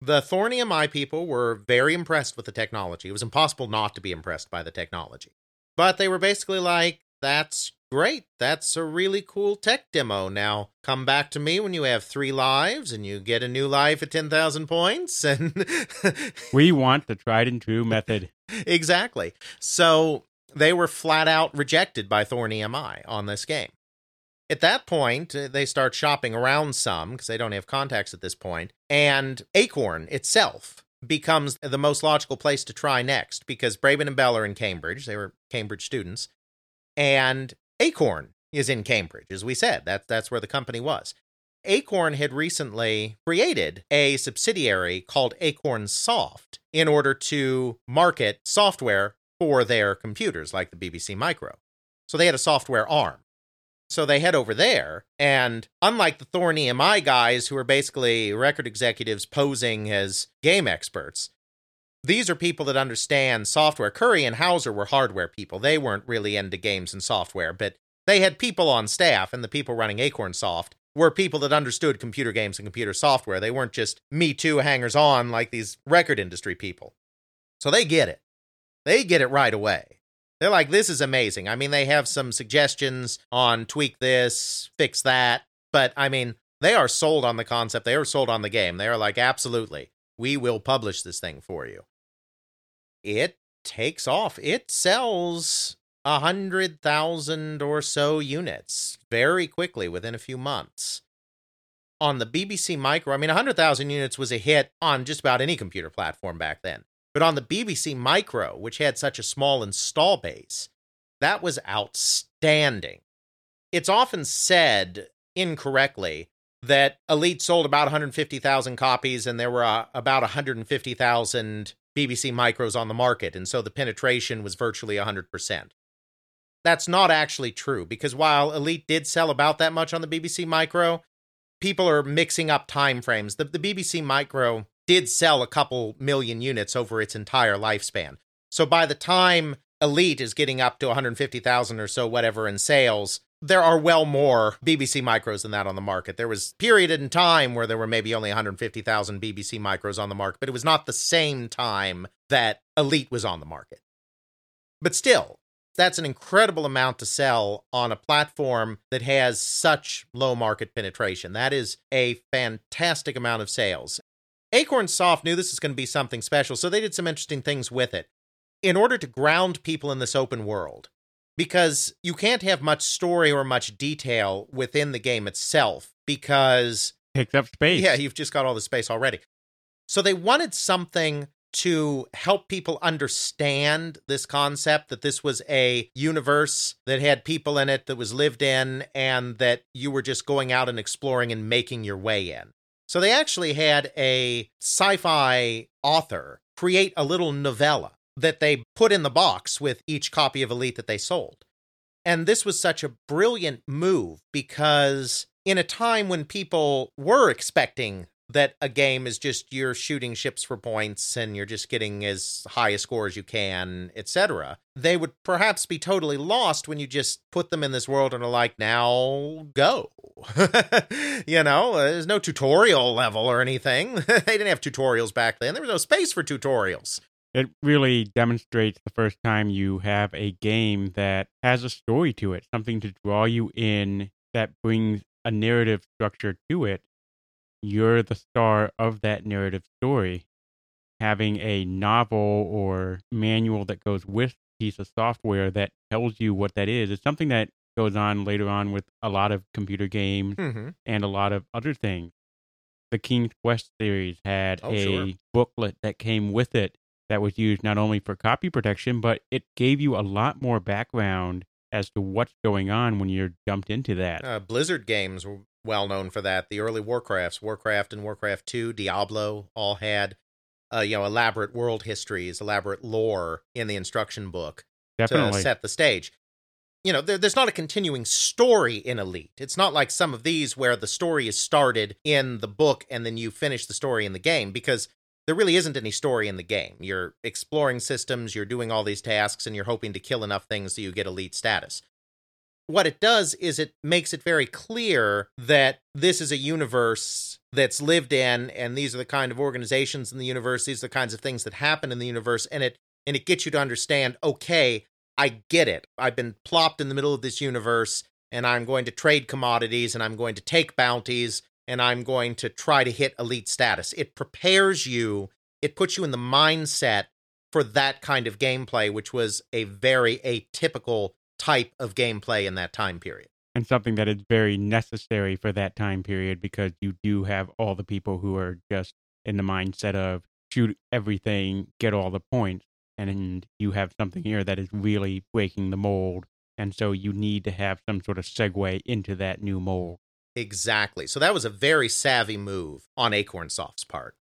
The Thorn EMI people were very impressed with the technology. It was impossible not to be impressed by the technology. But they were basically like, that's great. That's a really cool tech demo. Now, come back to me when you have three lives and you get a new life at 10,000 points. And we want the tried and true method. exactly. So they were flat out rejected by Thorny EMI on this game. At that point, uh, they start shopping around some because they don't have contacts at this point, and Acorn itself becomes the most logical place to try next because Braben and Bell are in Cambridge. They were Cambridge students. And Acorn is in Cambridge, as we said. That's that's where the company was. Acorn had recently created a subsidiary called Acorn Soft in order to market software for their computers, like the BBC Micro. So they had a software arm. So they head over there, and unlike the Thorn EMI guys who are basically record executives posing as game experts, these are people that understand software. Curry and Hauser were hardware people. They weren't really into games and software, but they had people on staff, and the people running Acorn Soft were people that understood computer games and computer software. They weren't just Me Too hangers on like these record industry people. So they get it. They get it right away. They're like, this is amazing. I mean, they have some suggestions on tweak this, fix that. But I mean, they are sold on the concept. They are sold on the game. They are like, absolutely, we will publish this thing for you. It takes off. It sells a hundred thousand or so units very quickly within a few months. On the BBC Micro, I mean, 100,000 units was a hit on just about any computer platform back then. But on the BBC Micro, which had such a small install base, that was outstanding. It's often said incorrectly that Elite sold about 150,000 copies and there were uh, about 150,000 BBC Micros on the market, and so the penetration was virtually 100%. That's not actually true because while Elite did sell about that much on the BBC Micro, people are mixing up time frames. The, the BBC Micro did sell a couple million units over its entire lifespan. So by the time Elite is getting up to 150,000 or so, whatever, in sales, there are well more BBC micros than that on the market. There was a period in time where there were maybe only 150,000 BBC micros on the market, but it was not the same time that Elite was on the market. But still, that's an incredible amount to sell on a platform that has such low market penetration. That is a fantastic amount of sales. Acorn Soft knew this was going to be something special, so they did some interesting things with it. In order to ground people in this open world, because you can't have much story or much detail within the game itself because Takes up space. yeah, you've just got all the space already. So they wanted something to help people understand this concept that this was a universe that had people in it that was lived in and that you were just going out and exploring and making your way in. So they actually had a sci fi author create a little novella that they put in the box with each copy of Elite that they sold. And this was such a brilliant move because in a time when people were expecting that a game is just you're shooting ships for points and you're just getting as high a score as you can, etc. They would perhaps be totally lost when you just put them in this world and are like, now go. you know, there's no tutorial level or anything. they didn't have tutorials back then. There was no space for tutorials. It really demonstrates the first time you have a game that has a story to it, something to draw you in that brings a narrative structure to it. You're the star of that narrative story. Having a novel or manual that goes with a piece of software that tells you what that is is something that goes on later on with a lot of computer games Mm-hmm. and a lot of other things. the King's Quest series had Oh, a sure. booklet that came with it that was used not only for copy protection, but it gave you a lot more background as to what's going on when you're dumped into that. Uh, Blizzard games were well known for that. The early Warcrafts, Warcraft and Warcraft 2, Diablo all had uh, you know elaborate world histories, elaborate lore in the instruction book Definitely. to set the stage. You know, there, there's not a continuing story in Elite. It's not like some of these where the story is started in the book and then you finish the story in the game because there really isn't any story in the game. You're exploring systems, you're doing all these tasks, and you're hoping to kill enough things so you get elite status. What it does is it makes it very clear that this is a universe that's lived in, and these are the kind of organizations in the universe, these are the kinds of things that happen in the universe, and it and it gets you to understand, okay, I get it. I've been plopped in the middle of this universe, and I'm going to trade commodities, and I'm going to take bounties, and I'm going to try to hit elite status. It prepares you, it puts you in the mindset for that kind of gameplay, which was a very atypical type of gameplay in that time period. and something that is very necessary for that time period because you do have all the people who are just in the mindset of shoot everything, get all the points, and you have something here that is really breaking the mold. And so you need to have some sort of segue into that new mold. Exactly. So that was a very savvy move on Acornsoft's part.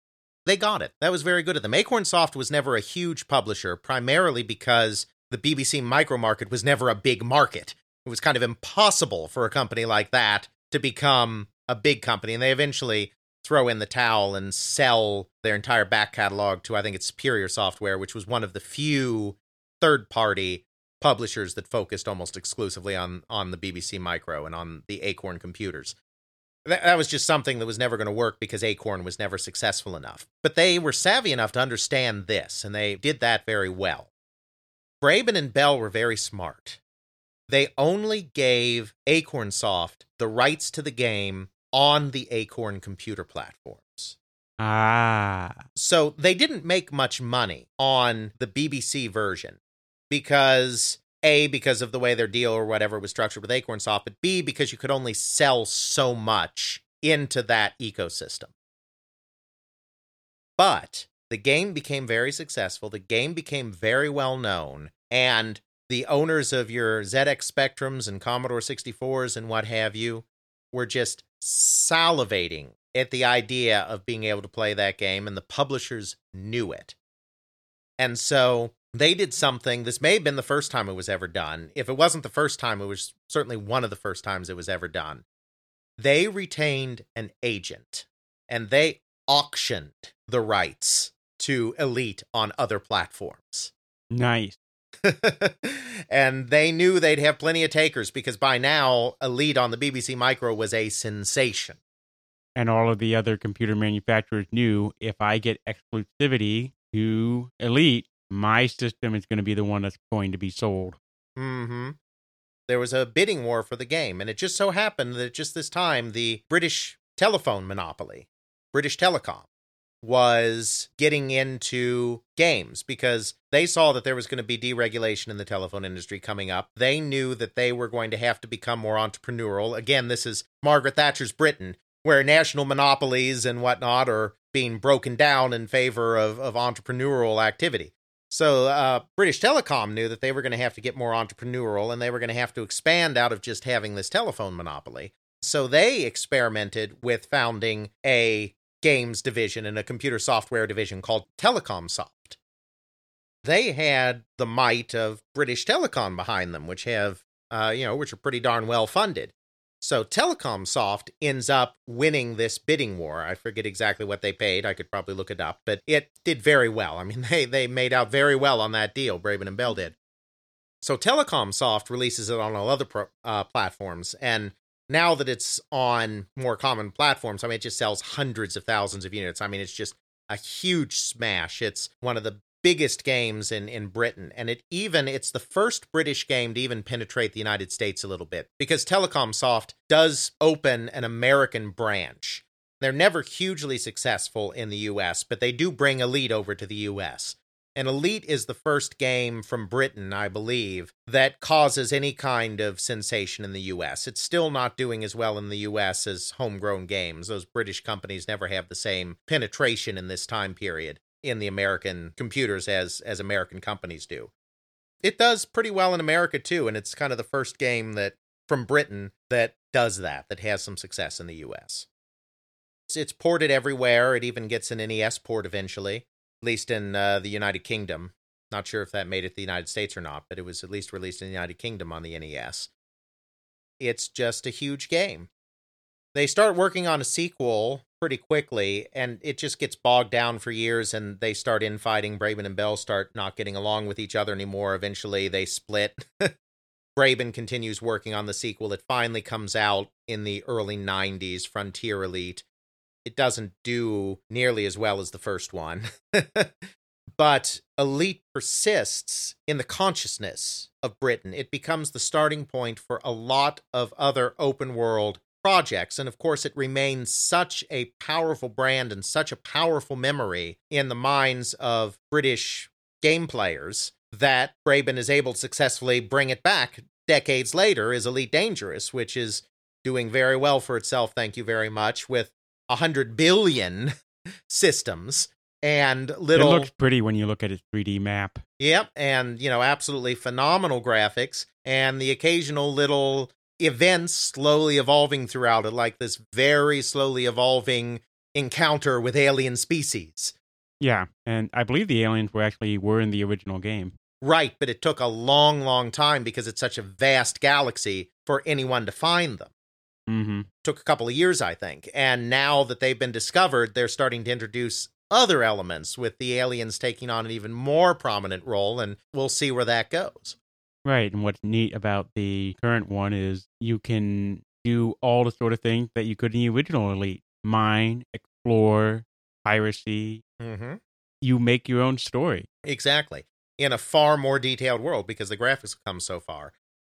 They got it. That was very good of them. Acornsoft was never a huge publisher, primarily because the BBC micro market was never a big market. It was kind of impossible for a company like that to become a big company. And they eventually throw in the towel and sell their entire back catalog to, I think it's Superior Software, which was one of the few third party publishers that focused almost exclusively on on the BBC Micro and on the Acorn computers. That, that was just something that was never going to work because Acorn was never successful enough. But they were savvy enough to understand this, and they did that very well. Braben and Bell were very smart. They only gave Acornsoft the rights to the game on the Acorn computer platforms. Ah, So they didn't make much money on the BBC version because A, because of the way their deal or whatever was structured with Acornsoft, but B, because you could only sell so much into that ecosystem. But the game became very successful. The game became very well known, and the owners of your ZX Spectrums and Commodore 64s and what have you were just salivating at the idea of being able to play that game, and the publishers knew it. And so they did something. This may have been the first time it was ever done. If it wasn't the first time, it was certainly one of the first times it was ever done. They retained an agent and they auctioned the rights to Elite on other platforms. nice. and they knew they'd have plenty of takers because by now, Elite on the BBC Micro was a sensation. And all of the other computer manufacturers knew if I get exclusivity to Elite, my system is going to be the one that's going to be sold. Mm-hmm. There was a bidding war for the game, and it just so happened that just this time, the British telephone monopoly, British Telecom, was getting into games because they saw that there was going to be deregulation in the telephone industry coming up. They knew that they were going to have to become more entrepreneurial. Again, this is Margaret Thatcher's Britain, where national monopolies and whatnot are being broken down in favor of, of entrepreneurial activity. So uh, British Telecom knew that they were going to have to get more entrepreneurial and they were going to have to expand out of just having this telephone monopoly. So they experimented with founding a games division and a computer software division called Telecomsoft. They had the might of British Telecom behind them, which have, uh, you know, which are pretty darn well funded. So Telecomsoft ends up winning this bidding war. I forget exactly what they paid. I could probably look it up, but it did very well. I mean, they they made out very well on that deal. Braben and Bell did. So Telecomsoft releases it on all other pro, uh, platforms, and now that it's on more common platforms, I mean, it just sells hundreds of thousands of units. I mean, it's just a huge smash. It's one of the biggest games in in Britain and it even it's the first British game to even penetrate the United States a little bit because Telecomsoft does open an American branch. They're never hugely successful in the US, but they do bring Elite over to the US. And Elite is the first game from Britain, I believe, that causes any kind of sensation in the US. It's still not doing as well in the US as homegrown games. Those British companies never have the same penetration in this time period in the American computers as as American companies do. It does pretty well in America too, and it's kind of the first game that from Britain that does that, that has some success in the US. It's, it's ported everywhere. It even gets an NES port eventually, at least in uh, the United Kingdom. Not sure if that made it the United States or not, but it was at least released in the United Kingdom on the NES. It's just a huge game. They start working on a sequel pretty quickly, and it just gets bogged down for years, and they start infighting. Braben and Bell start not getting along with each other anymore. Eventually, they split. Braben continues working on the sequel. It finally comes out in the early 90s, Frontier Elite. It doesn't do nearly as well as the first one. but Elite persists in the consciousness of Britain. It becomes the starting point for a lot of other open world projects. And of course, it remains such a powerful brand and such a powerful memory in the minds of British game players that Braben is able to successfully bring it back decades later is Elite Dangerous, which is doing very well for itself, thank you very much, with a hundred billion systems and little It looks pretty when you look at its 3D map. Yep, and you know, absolutely phenomenal graphics and the occasional little events slowly evolving throughout it, like this very slowly evolving encounter with alien species. Yeah, and I believe the aliens were actually were in the original game. Right, but it took a long, long time because it's such a vast galaxy for anyone to find them. Mm-hmm. Took a couple of years, I think. And now that they've been discovered, they're starting to introduce other elements with the aliens taking on an even more prominent role, and we'll see where that goes. Right, and what's neat about the current one is you can do all the sort of things that you could in the original Elite: mine, explore, piracy. Mm-hmm. You make your own story. Exactly. In a far more detailed world because the graphics have come so far.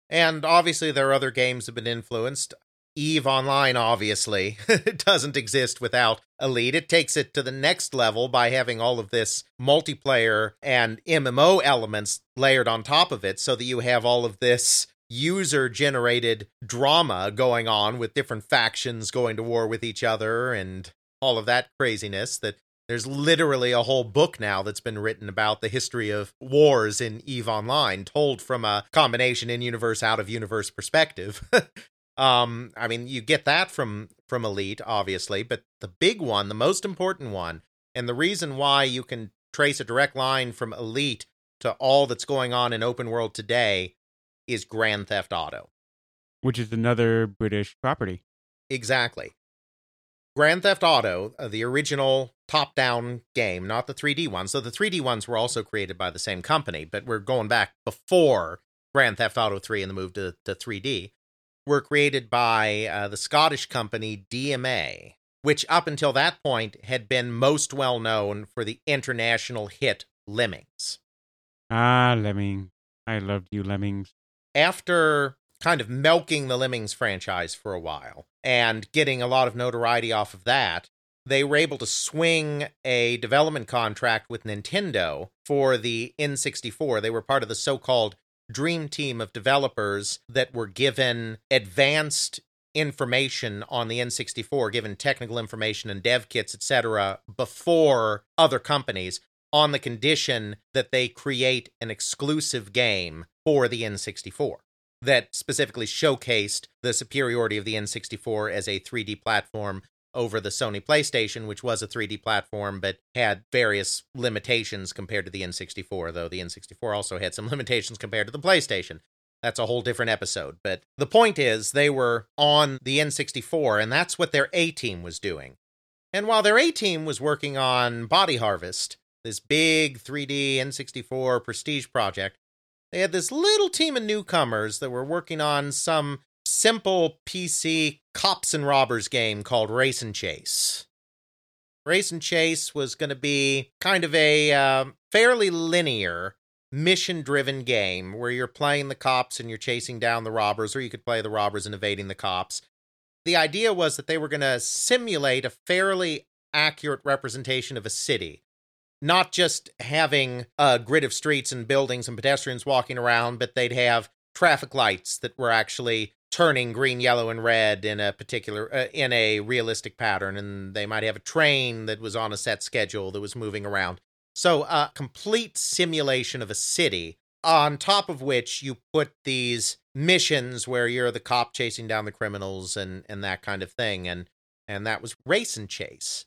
And obviously, there are other games that have been influenced. Eve Online, obviously, doesn't exist without Elite. It takes it to the next level by having all of this multiplayer and MMO elements layered on top of it so that you have all of this user generated drama going on with different factions going to war with each other and all of that craziness that there's literally a whole book now that's been written about the history of wars in Eve Online, told from a combination in universe, out of universe perspective. um, I mean, you get that from from Elite, obviously, but the big one, the most important one, and the reason why you can trace a direct line from Elite to all that's going on in open world today is Grand Theft Auto. which is another British property. Exactly. Grand Theft Auto, uh, the original top down game, not the 3D ones. So the 3D ones were also created by the same company, but we're going back before Grand Theft Auto 3 and the move to, to 3D, were created by uh, the Scottish company DMA, which up until that point had been most well known for the international hit Lemmings. Ah, Lemming. I loved you, Lemmings. after kind of milking the Lemmings franchise for a while and getting a lot of notoriety off of that, they were able to swing a development contract with Nintendo for the N64. They were part of the so called dream team of developers that were given advanced information on the N64, given technical information and dev kits, etc., before other companies on the condition that they create an exclusive game for the N64 that specifically showcased the superiority of the N64 as a 3D platform over the Sony PlayStation, which was a 3D platform but had various limitations compared to the N64, though the N64 also had some limitations compared to the PlayStation. That's a whole different episode. But the point is, they were on the N64, and that's what their A team was doing. And while their A team was working on Body Harvest, this big 3D N64 prestige project, they had this little team of newcomers that were working on some simple PC cops and robbers game called Race and Chase. Race and Chase was going to be kind of a um, fairly linear mission driven game where you're playing the cops and you're chasing down the robbers, or you could play the robbers and evading the cops. The idea was that they were going to simulate a fairly accurate representation of a city. not just having a grid of streets and buildings and pedestrians walking around, but they'd have traffic lights that were actually turning green, yellow, and red in a particular uh, in a realistic pattern, and they might have a train that was on a set schedule that was moving around. So, a uh, complete simulation of a city, on top of which you put these missions where you're the cop chasing down the criminals and and that kind of thing, and and that was race and chase.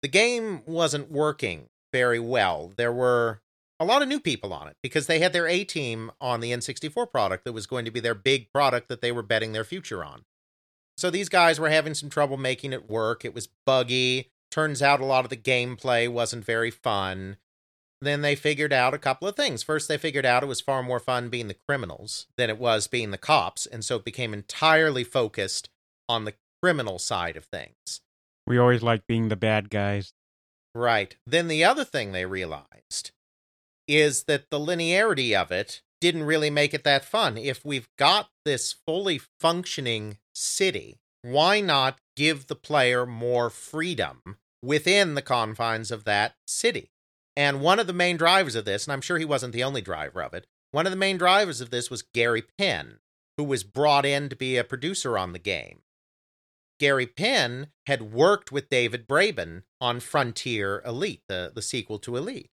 The game wasn't working very well. There were a lot of new people on it because they had their A team on the N64 product that was going to be their big product that they were betting their future on. So these guys were having some trouble making it work. It was buggy. Turns out a lot of the gameplay wasn't very fun. Then they figured out a couple of things. First, they figured out it was far more fun being the criminals than it was being the cops. And so it became entirely focused on the criminal side of things. We always like being the bad guys. Right. Then the other thing they realized is that the linearity of it didn't really make it that fun. If we've got this fully functioning city, why not give the player more freedom within the confines of that city? And one of the main drivers of this, and I'm sure he wasn't the only driver of it, one of the main drivers of this was Gary Penn, who was brought in to be a producer on the game. Gary Penn had worked with David Braben on Frontier Elite, the, the sequel to Elite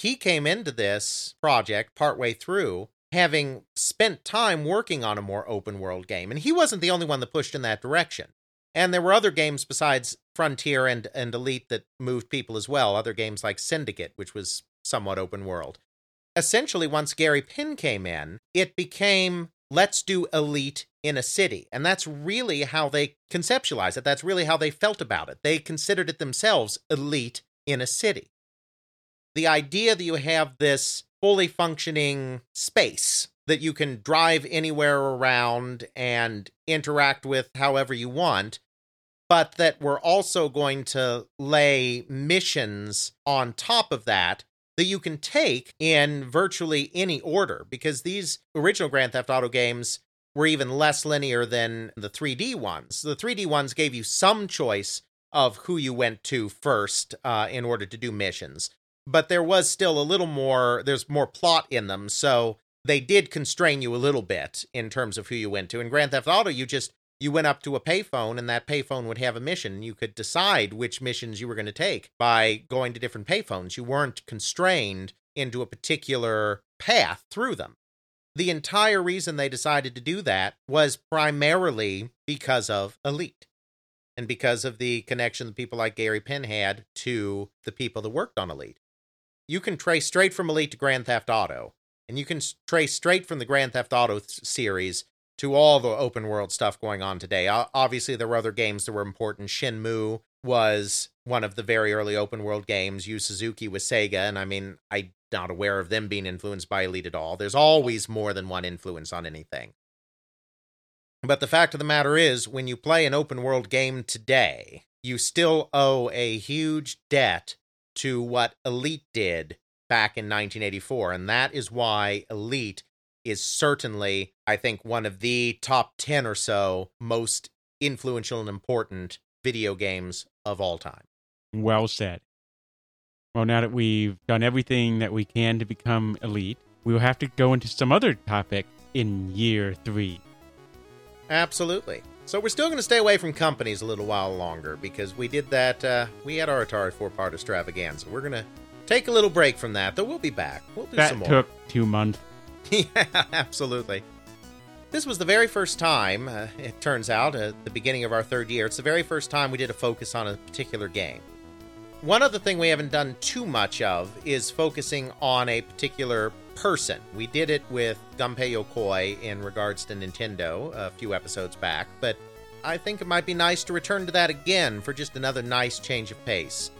he came into this project partway through having spent time working on a more open world game. And he wasn't the only one that pushed in that direction. And there were other games besides Frontier and, and Elite that moved people as well, other games like Syndicate, which was somewhat open world. Essentially, once Gary Penn came in, it became let's do Elite in a city. And that's really how they conceptualized it. That's really how they felt about it. They considered it themselves Elite in a city the idea that you have this fully functioning space that you can drive anywhere around and interact with however you want, but that we're also going to lay missions on top of that that you can take in virtually any order because these original Grand Theft Auto games were even less linear than the 3D ones. The 3D ones gave you some choice of who you went to first uh, in order to do missions but there was still a little more there's more plot in them. So they did constrain you a little bit in terms of who you went to. In grand theft auto you just you went up to a payphone and that payphone would have a mission. You could decide which missions you were going to take by going to different payphones. You weren't constrained into a particular path through them. The entire reason they decided to do that was primarily because of elite and because of the connection that people like Gary Penn had to the people that worked on Elite you can trace straight from Elite to Grand Theft Auto, and you can trace straight from the Grand Theft Auto th- series to all the open world stuff going on today. O- obviously, there were other games that were important. Shenmue was one of the very early open world games. Yu Suzuki was Sega, and I mean, I'm not aware of them being influenced by Elite at all. There's always more than one influence on anything. But the fact of the matter is, when you play an open world game today, you still owe a huge debt to what Elite did back in 1984. And that is why Elite is certainly, I think, one of the top 10 or so most influential and important video games of all time. Well said. Well, now that we've done everything that we can to become elite, we will have to go into some other topic in year three. Absolutely. So we're still going to stay away from companies a little while longer because we did that. Uh, we had our Atari four-part extravaganza. We're going to take a little break from that, though we'll be back. We'll do that some more. That took two months. yeah, absolutely. This was the very first time, uh, it turns out, at the beginning of our third year, it's the very first time we did a focus on a particular game. One other thing we haven't done too much of is focusing on a particular person. We did it with Gunpei Yokoi in regards to Nintendo a few episodes back, but I think it might be nice to return to that again for just another nice change of pace.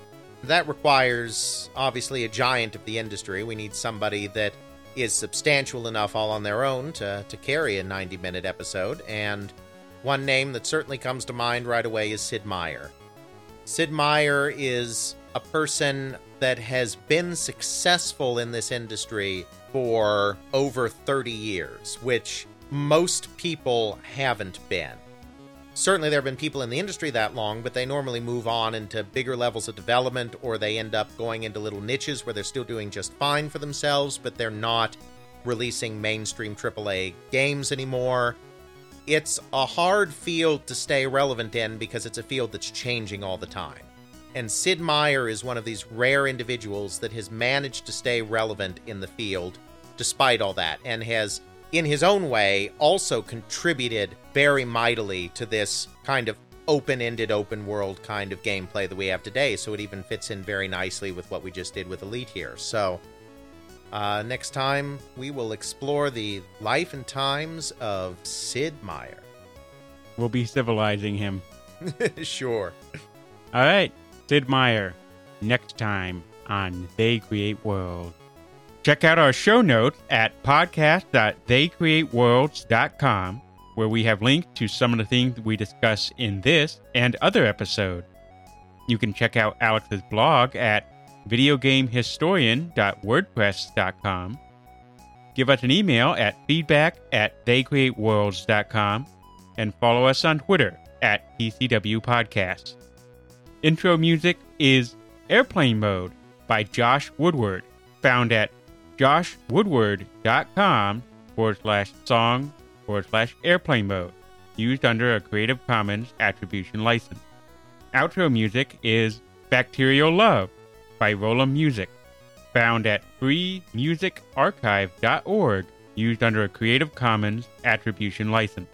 That requires, obviously, a giant of the industry. We need somebody that is substantial enough all on their own to, to carry a 90 minute episode, and one name that certainly comes to mind right away is Sid Meier. Sid Meier is a person that has been successful in this industry for over 30 years, which most people haven't been. certainly there have been people in the industry that long, but they normally move on into bigger levels of development or they end up going into little niches where they're still doing just fine for themselves, but they're not releasing mainstream AAA games anymore. It's a hard field to stay relevant in because it's a field that's changing all the time. And Sid Meier is one of these rare individuals that has managed to stay relevant in the field despite all that and has in his own way, also contributed very mightily to this kind of open ended, open world kind of gameplay that we have today. So it even fits in very nicely with what we just did with Elite here. So uh, next time, we will explore the life and times of Sid Meier. We'll be civilizing him. sure. All right, Sid Meier, next time on They Create Worlds. Check out our show notes at podcast.theycreateworlds.com, where we have links to some of the things we discuss in this and other episodes. You can check out Alex's blog at videogamehistorian.wordpress.com. Give us an email at feedback at theycreateworlds.com and follow us on Twitter at TCW Podcast. Intro music is Airplane Mode by Josh Woodward, found at joshwoodward.com forward slash song forward slash airplane mode, used under a Creative Commons Attribution license. Outro music is Bacterial Love by Roland Music, found at freemusicarchive.org, used under a Creative Commons Attribution license.